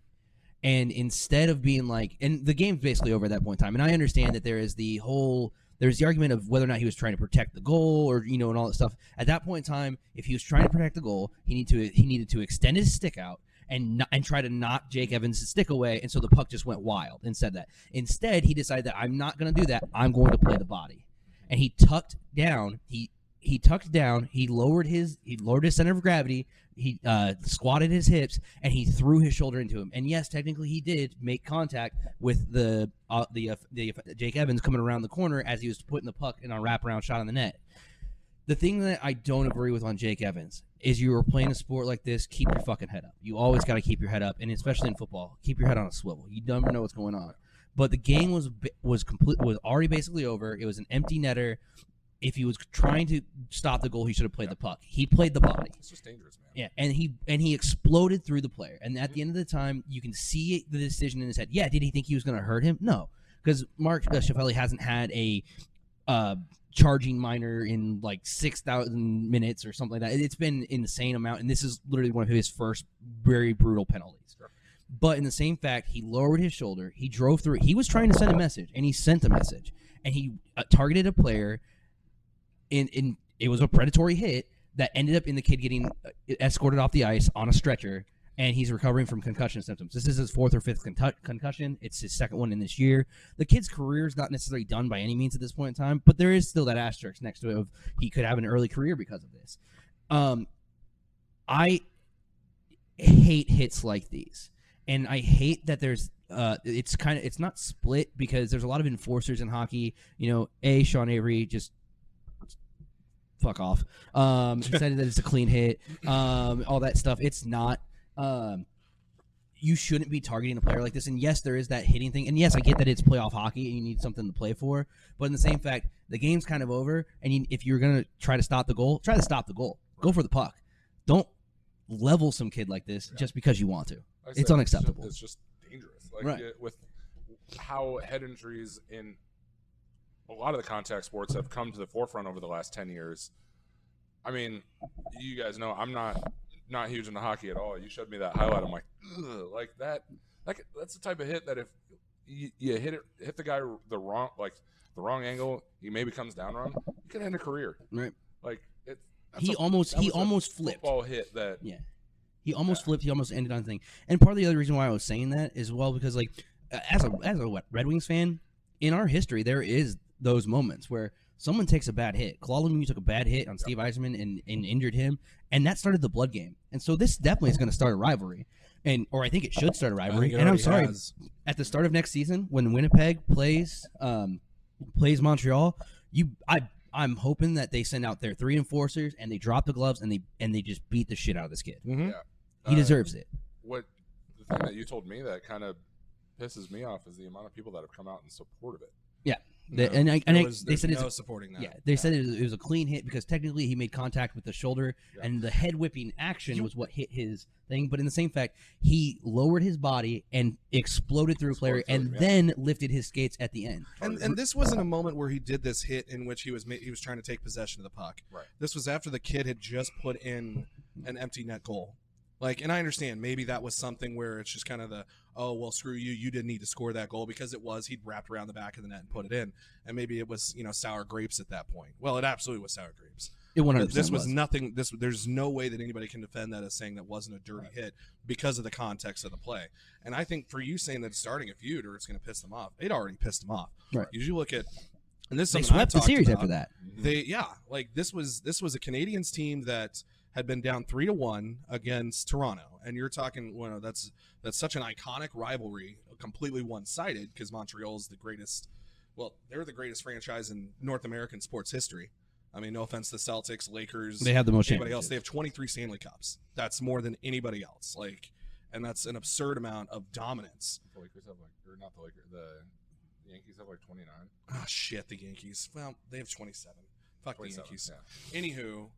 And instead of being like, and the game's basically over at that point in time, and I understand that there is the whole there's the argument of whether or not he was trying to protect the goal or you know and all that stuff. At that point in time, if he was trying to protect the goal, he needed to he needed to extend his stick out and not, and try to knock Jake Evans' stick away, and so the puck just went wild. Instead that, instead he decided that I'm not going to do that. I'm going to play the body, and he tucked down. He he tucked down. He lowered his he lowered his center of gravity. He uh, squatted his hips and he threw his shoulder into him. And yes, technically he did make contact with the uh, the, uh, the Jake Evans coming around the corner as he was putting the puck in a wraparound shot on the net. The thing that I don't agree with on Jake Evans is you were playing a sport like this, keep your fucking head up. You always got to keep your head up, and especially in football, keep your head on a swivel. You never know what's going on. But the game was was complete was already basically over. It was an empty netter. If he was trying to stop the goal, he should have played the puck. He played the body. it's just dangerous. Yeah, and he and he exploded through the player. And at the end of the time, you can see the decision in his head. Yeah, did he think he was going to hurt him? No, because Mark uh, Scheifele hasn't had a uh, charging minor in like six thousand minutes or something like that. It's been insane amount, and this is literally one of his first very brutal penalties. But in the same fact, he lowered his shoulder. He drove through. He was trying to send a message, and he sent a message, and he uh, targeted a player. In in it was a predatory hit that ended up in the kid getting uh, escorted off the ice on a stretcher, and he's recovering from concussion symptoms. This is his fourth or fifth contu- concussion. It's his second one in this year. The kid's career is not necessarily done by any means at this point in time, but there is still that asterisk next to it of he could have an early career because of this. Um, I hate hits like these, and I hate that there's. Uh, it's kind of it's not split because there's a lot of enforcers in hockey. You know, a Sean Avery just fuck off. Um, said that it's a clean hit. Um, all that stuff. It's not. Um, you shouldn't be targeting a player like this. And yes, there is that hitting thing. And yes, I get that it's playoff hockey and you need something to play for. But in the same fact, the game's kind of over. And you, if you're gonna try to stop the goal, try to stop the goal. Go for the puck. Don't level some kid like this just because you want to. Like It's said, unacceptable. It's just, it's just dangerous. Like Right. it- with how head injuries in a lot of the contact sports have come to the forefront over the last ten years. I mean, you guys know I'm not not huge into hockey at all. You showed me that highlight. I'm like, like that. Like that's the type of hit that if you, you hit it, hit the guy the wrong, like the wrong angle, he maybe comes down wrong. You can end a career. Right. Like it. He a- almost he almost flipped. football hit that. Yeah. He almost Yeah. flipped. He almost ended on thing. And part of the other reason why I was saying that is well because like as a as a what, Red Wings fan, in our history there is those moments where someone takes a bad hit. Claude Lemieux took a bad hit on Steve Yzerman and, and injured him, and that started the blood game. And so this definitely is going to start a rivalry, and or I think it should start a rivalry. And I'm sorry, has. at the start of next season when Winnipeg plays um, plays Montreal, you I I'm hoping that they send out their three enforcers and they drop the gloves and they and they just beat the shit out of this kid. Mhm. Yeah. He Uh, deserves it. what the thing that you told me that kind of pisses me off is the amount of people that have come out in support of it. The- No, and I, and there I, was- they said no it's supporting that. yeah they said it was, it was a clean hit because technically he made contact with the shoulder Yeah. and the head whipping action You- was what hit his thing. But in the same fact, he lowered his body and exploded through a player and yeah. then lifted his skates at the end. And, and this wasn't a moment where he did this hit in which he was he was trying to take possession of the puck. Right. This was after the kid had just put in an empty net goal. Like, and I understand maybe that was something where it's just kind of the oh well screw you you didn't need to score that goal because it was he'd wrapped around the back of the net and put it in and maybe it was you know sour grapes at that point. Well, it absolutely was sour grapes. It 100 But this was nothing. This there's no way that anybody can defend that as saying that wasn't a dirty hit because of the context of the play. And I think for you saying that it's starting a feud or it's going to piss them off, it already pissed them off. Right. Because you look at and this is they swept the series about. after that. They yeah, like this was this was a Canadiens team that had been down three to one against Toronto, and you're talking well, that's that's such an iconic rivalry, completely one sided because Montreal is the greatest. Well, they're the greatest franchise in North American sports history. I mean, no offense to the Celtics, Lakers, They have the most anybody else. They have 23 Stanley Cups. That's more than anybody else. Like, and that's an absurd amount of dominance. The Lakers have like, or not the Lakers, the Yankees have like 29. Oh shit, the Yankees. Well, they have 27. Fuck the Yankees. yeah. Anywho,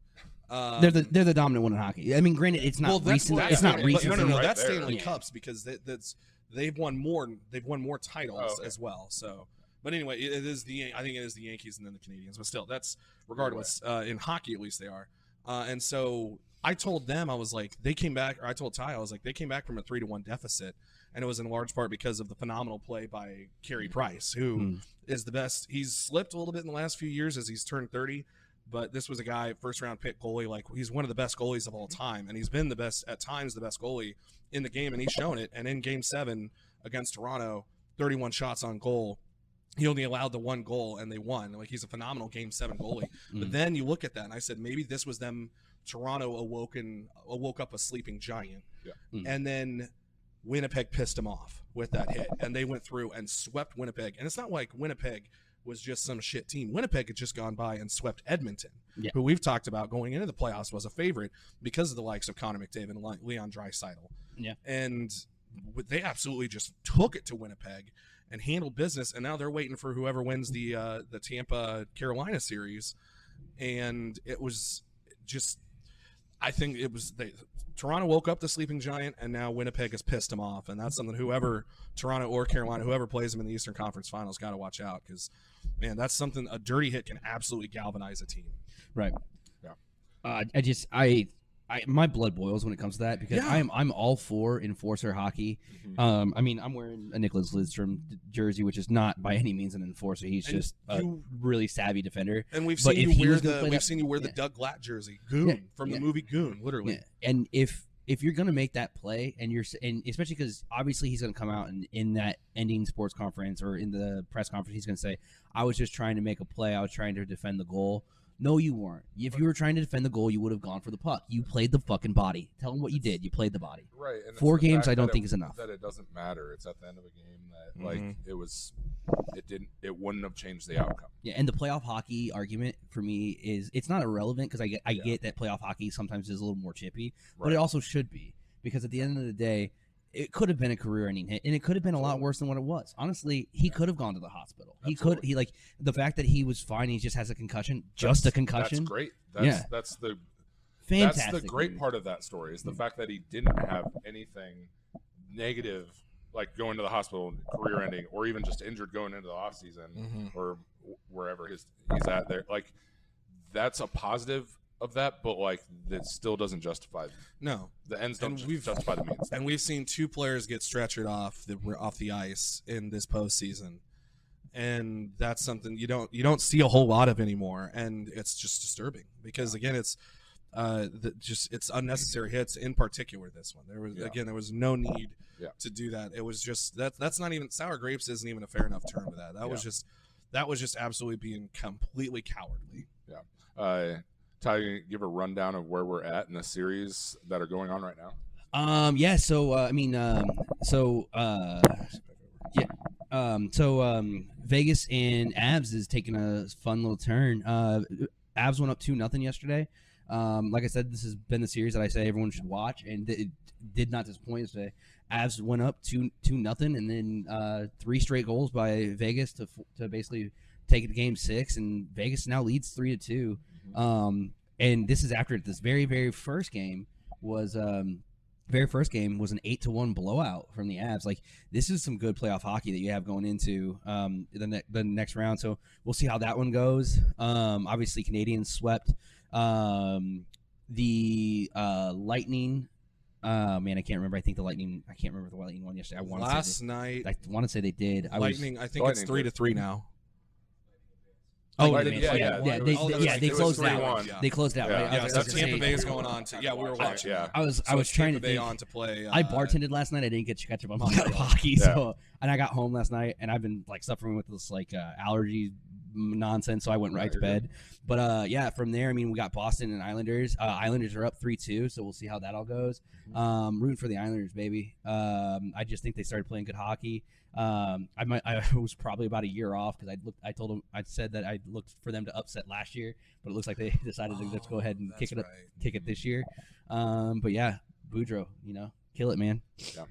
um, they're the they're the dominant one in hockey. I mean, granted, it's not well, that's recent. it's not yeah, recent. No, no, no. Right that's there. Stanley Yeah. Cups because that, that's they've won more. They've won more titles Oh, okay. as well. So, but anyway, it, it is the. I think it is the Yankees and then the Canadiens. But still, that's regardless. Uh, in hockey, at least they are. Uh, and so I told them I was like they came back, or I told Ty I was like they came back from a three to one deficit, and it was in large part because of the phenomenal play by Carey Price, who is Mm. the best. He's slipped a little bit in the last few years as he's turned 30, but this was a guy, first round pick goalie. Like, he's one of the best goalies of all time, and he's been the best, at times, the best goalie in the game, and he's shown it. And in game seven against Toronto, 31 shots on goal. He only allowed the one goal, and they won. Like, he's a phenomenal game seven goalie. But Mm. then you look at that, and I said, maybe this was them. Toronto awoken, awoke up a sleeping giant, Yeah. Mm. and then Winnipeg pissed him off with that hit, and they went through and swept Winnipeg. And it's not like Winnipeg was just some shit team. Winnipeg had just gone by and swept Edmonton, Yeah. who we've talked about going into the playoffs was a favorite because of the likes of Connor McDavid and Leon Draisaitl. Yeah. and they absolutely just took it to Winnipeg and handled business. And now they're waiting for whoever wins the uh, the Tampa Carolina series, and it was just. I think it was they, Toronto woke up the sleeping giant, and now Winnipeg has pissed him off, and that's something whoever Toronto or Carolina, whoever plays them in the Eastern Conference Finals, got to watch out because, man, that's something a dirty hit can absolutely galvanize a team. Right. Yeah. Uh, I just I. I, my blood boils when it comes to that because Yeah. I'm I'm all for enforcer hockey. Mhm. Um, I mean, I'm wearing a Nicholas Lidstrom jersey, which is not by any means an enforcer. He's And just a really savvy defender. And we've But seen you wear the we've that- seen you wear the yeah. Doug Glatt jersey, Goon Yeah, from the movie Goon, literally. And if if you're gonna make that play, and you're and especially because obviously he's gonna come out and in that ending sports conference or in the press conference, he's gonna say, "I was just trying to make a play. I was trying to defend the goal." No, you weren't. If you were trying to defend the goal, you would have gone for the puck. You played the fucking body. Tell him what you did. You played the body. Right. And Four games, I don't think it, is enough. That it doesn't matter. It's at the end of a game that like Mhm. it was. It didn't. It wouldn't have changed the outcome. Yeah, and the playoff hockey argument for me is it's not irrelevant because I get I Yeah. get that playoff hockey sometimes is a little more chippy, but it also should be because at the end of the day, it could have been a career-ending hit, and it could have been a lot worse than what it was. Honestly, he Yeah. could have gone to the hospital. He could. He like the fact that he was fine. He just has a concussion, just a concussion. That's great. That's Yeah. that's the Fantastic. That's the great movie. part of that story is the fact that he didn't have anything negative, like going to the hospital, career ending, or even just injured going into the off season Mhm. or wherever his he's at there. Like that's a positive of that, but like that still doesn't justify No, the ends. Don't ju- we've- justify the means. and we've seen two players get stretchered off the off the ice in this postseason, and that's something you don't you don't see a whole lot of anymore, and it's just disturbing because again, it's uh the, just it's unnecessary hits in particular. This one there was Yeah. again there was no need Yeah. to do that. It was just that that's not even sour grapes isn't even a fair enough term to that. That was just that was just absolutely being completely cowardly. Yeah. Uh, Ty, you give a rundown of where we're at in the series that are going on right now. Um. Yeah. So uh, I mean, um. So uh. Yeah. Um. So um. Vegas and Avs is taking a fun little turn. Uh. Avs went up two nothing yesterday. Um. Like I said, this has been the series that I say everyone should watch, and it did not disappoint yesterday. Avs went up two two nothing, and then uh, three straight goals by Vegas to to basically take to game six, and Vegas now leads three to 2 Um, and this is after this very very first game was um very first game was an eight to one blowout from the Avs. Like this is some good playoff hockey that you have going into um the ne- the next round. So we'll see how that one goes. Um, obviously Canadiens swept. Um, the uh Lightning. Uh, man, I can't remember. I think the Lightning. I can't remember the Lightning one yesterday. I want to say. Last night, I want to say they did. I was, Lightning. I think Lightning it's three did. to three now. Oh, Lightning, yeah, yeah, yeah, yeah. yeah. They, they- that was- yeah, they it closed out. 3-1. Yeah. They closed out. Yeah. Right? I Yeah, so that's Tampa say- Bay is going on to. Yeah, we were I- watching. yeah. I was So I was it's trying Tampa to Bay think. on to play. I uh, bartended last night. I didn't get to catch up on my Yeah. hockey, Yeah. so and I got home last night, and I've been like suffering with this like uh, allergy nonsense, so I went Yeah, right to you're bed. But uh, yeah, from there, I mean, we got Boston and Islanders. Uh, Islanders are up three two, so we'll see how that all goes. Mm-hmm. Um, rooting for the Islanders, baby. Um, I just think they started playing good hockey. Um, I might, I was probably about a year off because I looked, I told them, I said that I looked for them to upset last year, but it looks like they decided to let's go ahead and Oh, kick it that's up, right. kick it this year. Um, but yeah, Boudreaux, you know, kill it, man. Yeah,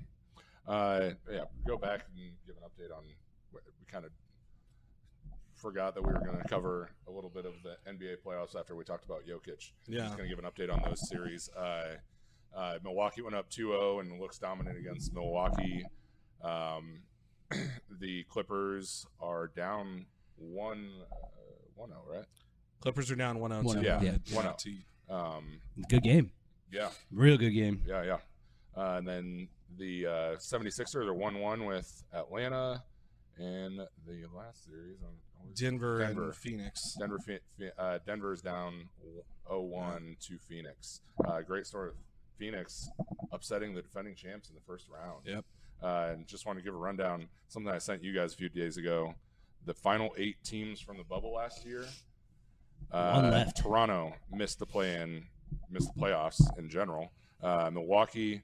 uh, yeah, go back and give an update on. We kind of forgot that we were going to cover a little bit of the NBA playoffs after we talked about Jokic. Yeah. Just going to give an update on those series. Uh, uh, Milwaukee went up 2-0 and looks dominant against Milwaukee. Um, the Clippers are down one uh, 1-0, right? Clippers are down 1-0. 1-0, yeah, yeah, 1-0. Um, Good game, yeah, real good game. yeah, yeah. Uh, and then the uh, 76ers are 1-1 with Atlanta. And the last series on Denver, Denver. and Phoenix. Denver, Phe- Phe- uh, Denver's down 0-1 to Phoenix. Uh, great story. of Phoenix upsetting the defending champs in the first round. Yep. Uh, and just want to give a rundown. Something I sent you guys a few days ago. The final eight teams from the bubble last year. Uh, One left. Toronto missed the play-in, missed the playoffs in general. Uh, Milwaukee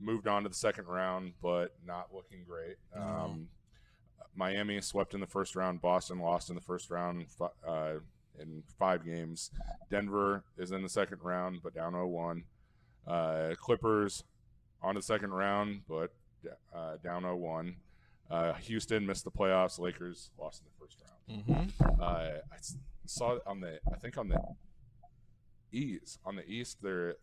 moved on to the second round, but not looking great. Um, Miami swept in the first round. Boston lost in the first round uh, in five games. Denver is in the second round, but down 0-1. Uh, Clippers on the second round, but uh, down 0-1. Uh, Houston missed the playoffs. Lakers lost in the first round. Mm-hmm. Uh, I saw on the I think on the East on the East there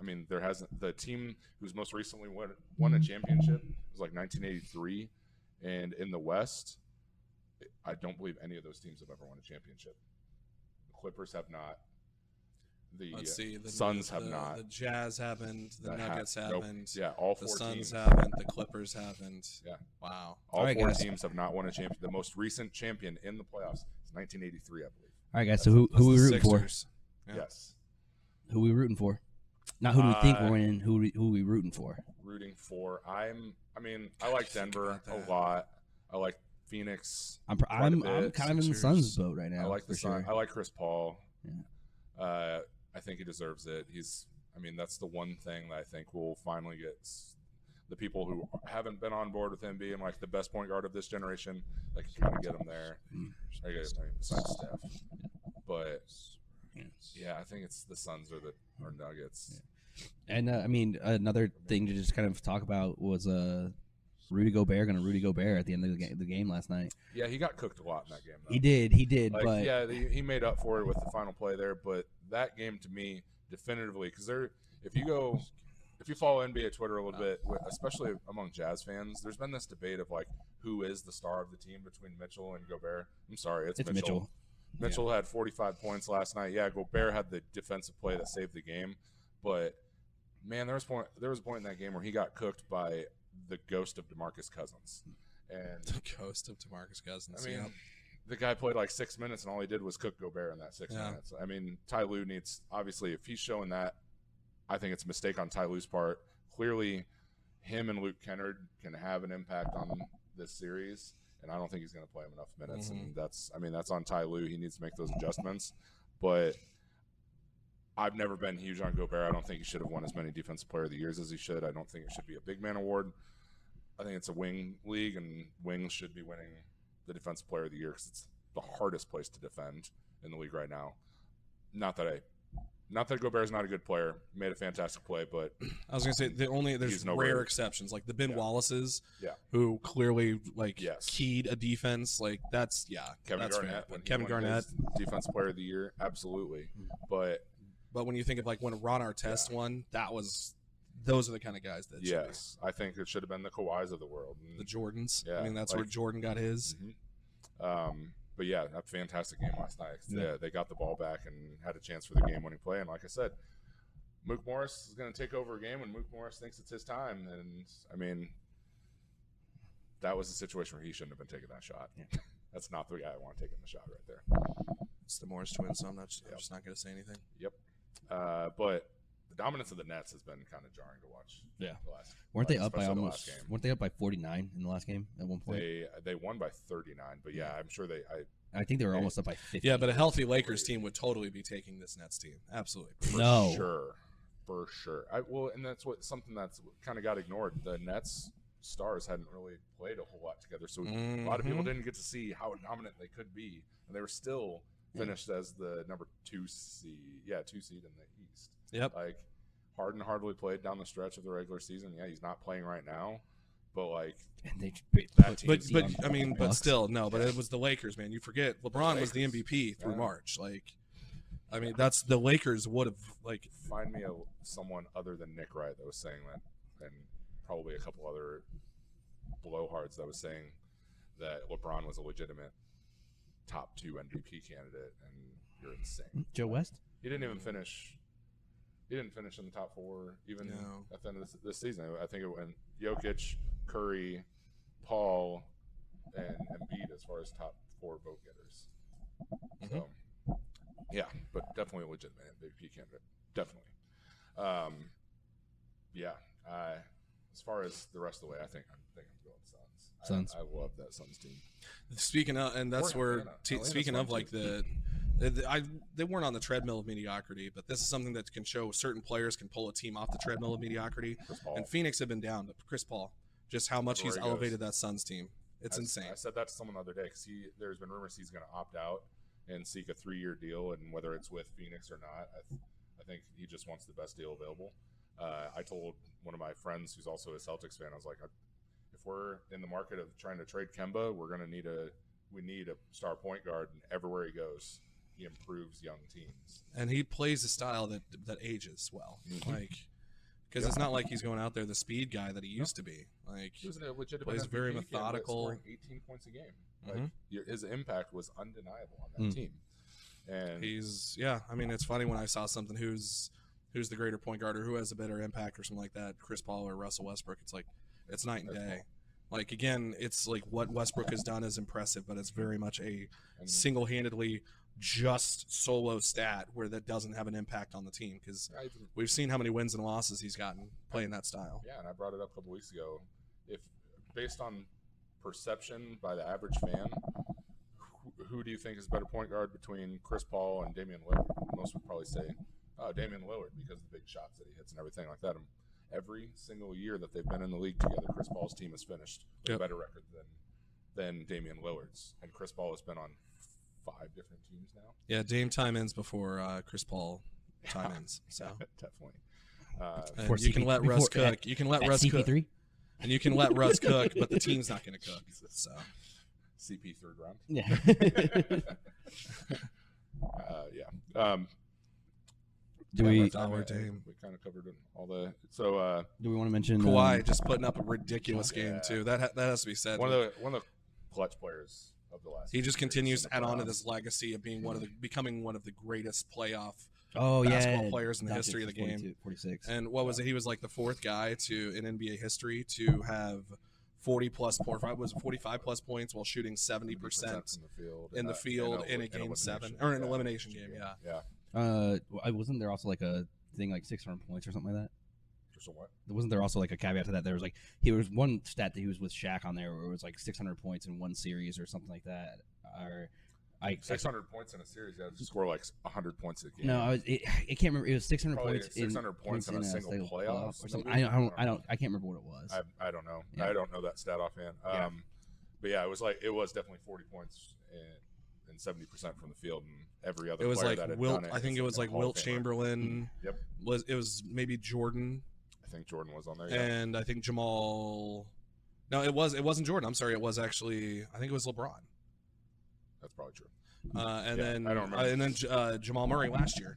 I mean, there hasn't the team who's most recently won won a championship was like 1983, and in the West, I don't believe any of those teams have ever won a championship. The Clippers have not. The Let's see. The Suns the, have the- not. The Jazz haven't. The that ha- Nuggets nope. haven't. Yeah, all The four Suns teams. haven't. The Clippers haven't. Yeah. Wow. All All right, four guys. teams have not won a champion. The most recent champion in the playoffs is 1983, I believe. All right, guys. So who That's who we the rooting for? Yeah. Yes. Who we rooting for? Not who do we think Uh, we're winning. Who we, who we rooting for? Rooting for. I'm. I mean, I like think Denver a lot. I like Phoenix. I'm pr- quite a I'm, I'm bit. kind of in the Suns boat right now. I like the for Sun. sure. I like Chris Paul. Yeah. Uh, I think he deserves it. He's. I mean, that's the one thing that I think will finally get the people who haven't been on board with him being like the best point guard of this generation. That can kind of get him there. Mm. I guess I mean, besides Steph, but yeah, I think it's the Suns or the or Nuggets. And uh, I mean, another thing to just kind of talk about was uh, Rudy Gobert going to Rudy Gobert at the end of the game, the game last night. Yeah, he got cooked a lot in that game. Though. He did, he did, Like, but yeah, the, he made up for it with the final play there. But that game to me, definitively, because there, if you go, if you follow NBA Twitter a little bit, wi- especially among Jazz fans, there's been this debate of like who is the star of the team between Mitchell and Gobert. I'm sorry, it's, it's Mitchell. Mitchell. Mitchell had 45 points last night. Yeah, Gobert had the defensive play that saved the game, but man, there was point there was a point in that game where he got cooked by the ghost of DeMarcus Cousins, and The ghost of Demarcus Cousins. I mean, yeah. the guy played like six minutes, and all he did was cook Gobert in that six Yeah. minutes. I mean, Ty Lue needs obviously if he's showing that, I think it's a mistake on Ty Lue's part. Clearly, him and Luke Kennard can have an impact on this series, and I don't think he's going to play him enough minutes. And mm-hmm. that's, I mean, that's on Ty Lue. He needs to make those adjustments. But I've never been huge on Gobert. I don't think he should have won as many Defensive Player of the Years as he should. I don't think it should be a big man award. I think it's a wing league, and wings should be winning the Defensive Player of the Year because it's the hardest place to defend in the league right now. Not that I, not that Gobert's not a good player. Made a fantastic play, but I was gonna say the only there's no rare rare. exceptions like the Ben Yeah. Wallaces, Yeah. who clearly like Yes. keyed a defense. Like that's yeah, Kevin that's fair. Garnett, when Kevin Garnett. his Defensive Player of the Year, absolutely. Mm. But But when you think of like when Ron Artest won, that was those are the kind of guys that should yes, I think it should have been the Kawhis of the world. And- the Jordans. Yeah, I mean that's where Jordan got his. Mhm. Um, but yeah, a fantastic game last night. Yeah. Yeah, they got the ball back and had a chance for the game winning play. And like I said, Mook Morris is going to take over a game when Mook Morris thinks it's his time. And I mean, that was a situation where he shouldn't have been taking that shot. Yeah. That's not the guy I want taking the shot right there. It's the Morris twins, so I'm not. I'm just not gonna say anything. Uh, but the dominance of the Nets has been kind of jarring to watch. Yeah. the last- weren't they like, up by especially the almost? Weren't they up by 49 in the last game at one point? They they won by 39, but yeah, I'm sure they. I I think they were almost up by 50. Yeah, but a healthy Lakers team would totally be taking this Nets team. Absolutely. For No. sure, for sure. I well, and that's what something that's kind of got ignored. The Nets stars hadn't really played a whole lot together, so a lot of people Mhm. didn't get to see how dominant they could be, and they were still Yeah. Finished as the number two seed. Yeah, two seed in the East. Yep. Like Harden hardly played down the stretch of the regular season. Yeah, he's not playing right now, but like And they That put team- But but I mean, but Bucks. still, no. But it was the Lakers, man. You forget LeBron was the MVP through Yeah. March. Like, I mean, that's the Lakers would have like. find me a someone other than Nick Wright that was saying that, and probably a couple other blowhards that was saying that LeBron was a legitimate top two MVP candidate, and you're insane. Joe West. He didn't even finish. He didn't finish in the top four even No. at the end of this, this season. I think it went Jokic, Curry, Paul, and Embiid as far as top four vote getters. So, yeah, but definitely a legitimate MVP candidate. Definitely. Um, yeah. Uh, as far as the rest of the way, I think I'm think I'm going Suns. I- I, love that Suns team. Speaking of, and that's Or where Atlanta. t- Atlanta's speaking fun of like too. the, the, I they weren't on the treadmill of mediocrity, but this is something that can show certain players can pull a team off the treadmill of mediocrity. And Phoenix have been down, but Chris Paul, just how much he's he goes. elevated that Suns team. It's I, insane. I said that to someone the other day because he there's been rumors he's going to opt out and seek a three year deal, and whether it's with Phoenix or not, I, th- I think he just wants the best deal available. Uh, I told one of my friends who's also a Celtics fan, I was like, if we're in the market of trying to trade Kemba, we're going to need a we need a star point guard and everywhere he goes. he improves young teams. and he plays a style that that ages well. Mhm. Like, because Yep. it's not like he's going out there the speed guy that he used to be. Like, He was a legitimate Plays very MVP candidate, methodical. scoring 18 points a game. Like Mhm. your, his impact was undeniable on that Mm. team. And he's yeah. I mean, it's funny when I saw something who's who's the greater point guard or who has a better impact or something like that, Chris Paul or Russell Westbrook. It's like it's night and day. Like again, it's like what Westbrook has done is impressive, but it's very much a mm-hmm. single-handedly just solo stat where that doesn't have an impact on the team because we've seen how many wins and losses he's gotten playing that style. Yeah, and I brought it up a couple weeks ago. If based on perception by the average fan, who, who do you think is a better point guard between Chris Paul and Damian Lillard? Most would probably say, "Oh, Damian Lillard," because of the big shots that he hits and everything like that. And every single year that they've been in the league together, Chris Paul's team has finished with Yep. a better record than than Damian Lillard's, and Chris Paul has been on five different teams now. Yeah, Dame time ends before uh, Chris Paul time ends. So definitely. Uh, and Before you can let Russ before- cook. You can let Russ cook, CP3? and you can let Russ cook, but the team's not going to cook. So CP third round. Yeah. uh, yeah. Um, do yeah, we that's- I Dollar. We kind of covered it, all the. So uh, do we want to mention Kawhi um, just putting up a ridiculous game too. That ha- that has to be said. one of the one of the clutch players of the last. he just continues to add on to playoffs. this legacy of being one of the becoming one of the greatest playoff. oh basketball yeah players in the Doncic history of the game. 46 And what was it? He was like the fourth guy to in NBA history to have 40 plus point was 45 plus points while shooting 70 percent from the field in the uh, field a- in a an game seven or an Yeah, elimination game. Yeah. Yeah. Uh I- wasn't there also like a thing like 600 points or something like that Just a what? wasn't there also like a caveat to that there was like he was one stat that he was with Shaq on there where it was like 600 points in one series or something like that or I, I Six hundred points in a series. Yeah, to score like hundred points a game. no I was it, I can't remember it was 600 Probably points 600 in points in a single playoff, or something maybe? I, I don't I don't I can't remember what it was I, I don't know. Yeah. I don't know that stat offhand. Um, Yeah. But yeah, it was like it was definitely forty points and and seventy percent from the field, and every other It was player like Wilt. it I think it was like Wilt Chamberlain. Yep. Was it was maybe Jordan I think Jordan was on there. Yeah. and I think Jamal. No, it was it wasn't Jordan. I'm sorry, it was actually I think it was LeBron. That's probably true. Uh, and Yeah, then I don't uh, remember. and then J- uh, Jamal Murray last year.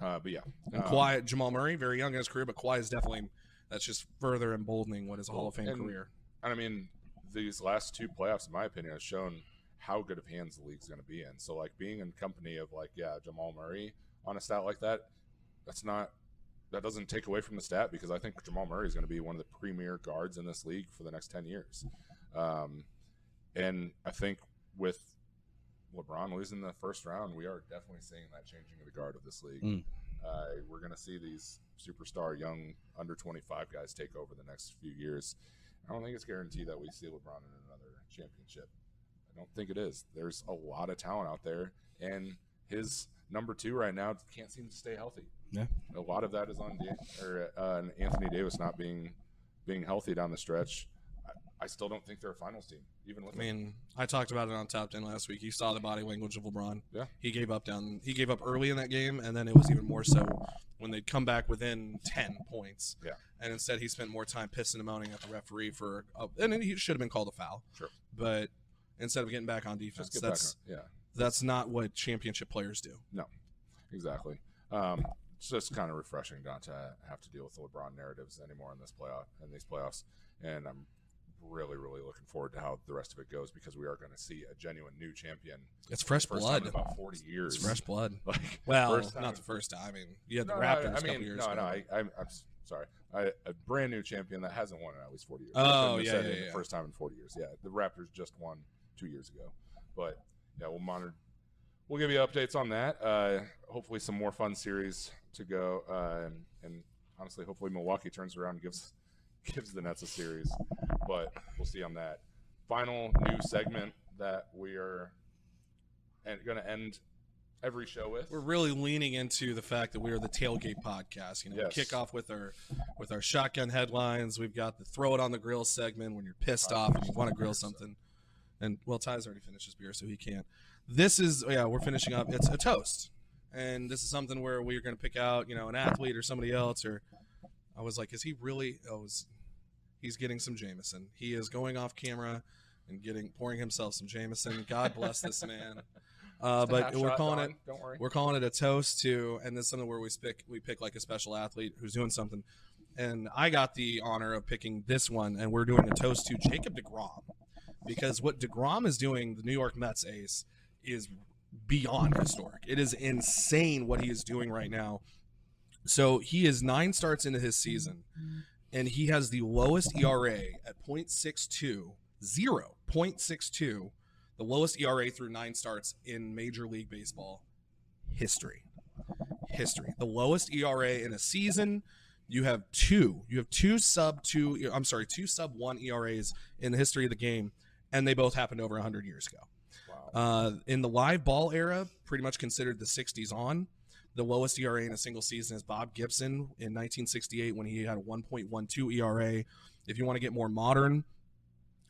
Uh, but yeah, And um, Kawhi, Jamal Murray, very young in his career, but Kawhi is definitely that's just further emboldening what is a Hall of Fame And- career. And I mean, these last two playoffs, in my opinion, has shown how good of hands the league's going to be in. So, like being in company of like, yeah, Jamal Murray on a stat like that, that's not that doesn't take away from the stat because I think Jamal Murray is going to be one of the premier guards in this league for the next ten years. Um, and I think with LeBron losing the first round, we are definitely seeing that changing of the guard of this league. Mm. Uh, we're going to see these superstar young under 25 guys take over the next few years. I don't think it's guaranteed that we see LeBron in another championship. I don't think it is. There's a lot of talent out there, and his number two right now can't seem to stay healthy. Yeah. a lot of that is on Da- or uh, Anthony Davis not being being healthy down the stretch. I, I still don't think they're a finals team, even with I mean, I talked about it on Top Ten last week. You saw the body language of LeBron. Yeah. he gave up down. He gave up early in that game, and then it was even more so when they'd come back within ten points. Yeah. and instead he spent more time pissing and moaning at the referee for, a, and he should have been called a foul. Sure. but instead of getting back on defense, get back. that's On, yeah, that's not what championship players do. No, exactly. Um, it's just kind of refreshing not to have to deal with the LeBron narratives anymore in this playoff in these playoffs, and I'm really, really looking forward to how the rest of it goes because we are going to see a genuine new champion. It's fresh blood. about 40 years. It's fresh blood. Like, Well, not the first time. I mean, you had the No, Raptors no, I mean, years no, ago. no, I, I'm, I'm sorry. I, a brand new champion that hasn't won in at least 40 years. Oh, I yeah, yeah, yeah. The first time in 40 years. Yeah, the Raptors just won two years ago. But yeah, we'll monitor. We'll give you updates on that. Uh, hopefully, some more fun series to go. Uh, and, honestly, hopefully, Milwaukee turns around and gives gives the Nets a series. But we'll see on that. Final new segment that we are and going to end every show with. We're really leaning into the fact that we are the tailgate podcast. You know, we kick off with our with our shotgun headlines. We've got the throw it on the grill segment when you're pissed off and you want to grill something. And well, Ty's already finished his beer, so he can't. This is yeah, we're finishing up. It's a toast, and this is something where we're going to pick out you know an athlete or somebody else. Or I was like, is he really? Oh, is, he's getting some Jameson. He is going off camera and getting pouring himself some Jameson. God bless this man. Uh, but we're calling it Don't worry. we're calling it a toast to, and this is something where we pick we pick like a special athlete who's doing something. And I got the honor of picking this one, and we're doing a toast to Jacob deGrom because what deGrom is doing, the New York Mets ace, is beyond historic. It is insane what he is doing right now. So he is nine starts into his season, and he has the lowest ERA at 0.62, 0.62, the lowest ERA through nine starts in Major League Baseball history. History. The lowest ERA in a season. You have two. You have two sub two. I'm sorry, two sub one ERAs in the history of the game, and they both happened over 100 years ago. Wow. Uh, in the live ball era, pretty much considered the 60s on. The lowest ERA in a single season is Bob Gibson in 1968 when he had a 1.12 ERA. If you want to get more modern,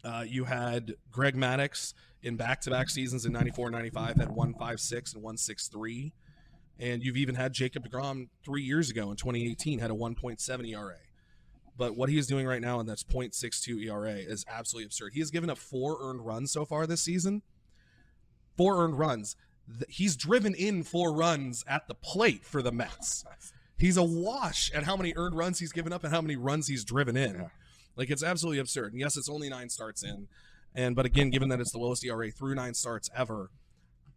uh, you had Greg Maddux in back-to-back seasons in 94 and 95 had 156 and 163. And you've even had Jacob deGrom three years ago in 2018 had a 1.7 ERA. But what he is doing right now, and that's 0.62 ERA, is absolutely absurd. He has given up four earned runs so far this season. Four earned runs. He's driven in four runs at the plate for the Mets. He's a wash at how many earned runs he's given up and how many runs he's driven in. Yeah. Like it's absolutely absurd. And yes, it's only nine starts in. And but again, given that it's the lowest ERA through nine starts ever,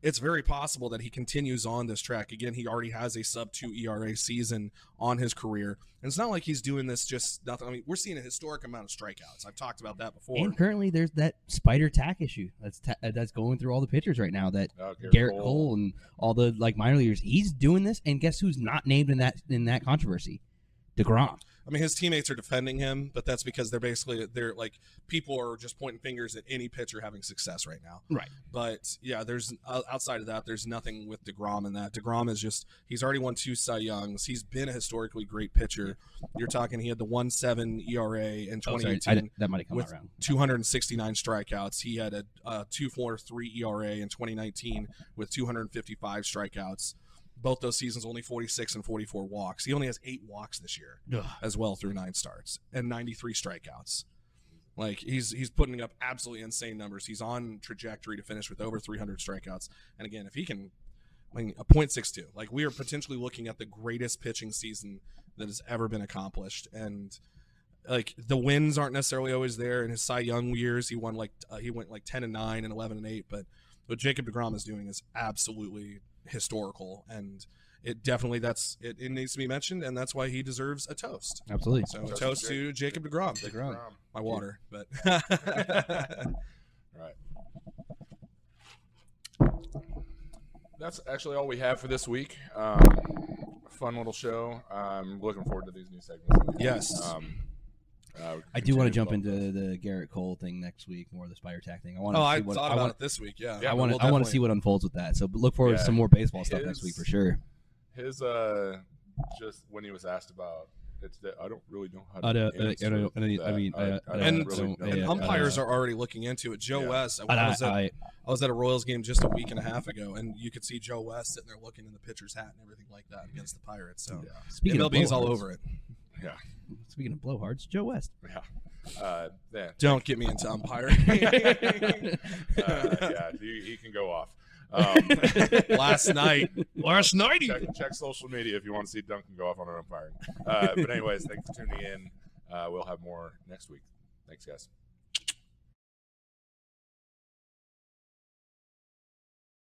it's very possible that he continues on this track. Again, he already has a sub two ERA season on his career. And it's not like he's doing this just nothing. I mean, we're seeing a historic amount of strikeouts. I've talked about that before. And currently, there's that spider tack issue that's ta- uh, that's going through all the pitchers right now. That Oh, Gerrit Cole and all the like minor leaguers, he's doing this, and guess who's not named in that in that controversy? deGrom. I mean, his teammates are defending him, but that's because they're basically they're like people are just pointing fingers at any pitcher having success right now. Right. But yeah, there's outside of that, there's nothing with deGrom in that. deGrom is just he's already won two Cy Youngs. He's been a historically great pitcher. You're talking he had the one seven ERA in Oh, 2018. I that might have come with out wrong. 269 strikeouts. He had a, a 2.43 ERA in 2019 with 255 strikeouts. Both those seasons, only 46 and 44 walks. He only has eight walks this year Ugh. as well through nine starts and 93 strikeouts. Like he's he's putting up absolutely insane numbers. He's on trajectory to finish with over 300 strikeouts. And again, if he can, I mean, a .62, like we are potentially looking at the greatest pitching season that has ever been accomplished. And like the wins aren't necessarily always there. In his Cy Young years, he won like uh, he went like 10 and 9 and 11 and 8. But what Jacob deGrom is doing is absolutely historical, and it definitely that's it, it needs to be mentioned, and that's why he deserves a toast. Absolutely. So Toast a to toast to Jacob deGrom. deGrom. My water, but Right. That's actually all we have for this week. Um, fun little show. I'm looking forward to these new segments. Yes. Um, uh, I do want to jump with all into the Gerrit Cole thing next week, more of the spider tack thing. I want oh, to I see what thought I about want. it this week. Yeah, Yeah, I want We'll to. I want to see what unfolds with that. So look forward Yeah. to some more baseball stuff next week for sure. His uh, just when he was asked about it's that I don't really know how to. I don't- I answer don't- I don't- I mean, I- I don't And- really know And yeah, umpires are already looking into it. Joe Yeah. West, I, I, was at, I, I was at a Royals game just a week and a half ago, and you could see Joe West sitting there looking in the pitcher's hat and everything like that against the Pirates. So Yeah. speaking of MLB's all blowhards- over it. Yeah. Speaking of blowhards, Joe West. Yeah. Uh, yeah. Don't get me into umpiring. uh, yeah. He, he can go off. Um, Last night, last night, he check, check social media if you want to see Duncan go off on an umpiring. Uh, but anyways, thanks for tuning in. Uh, we'll have more next week. Thanks, guys.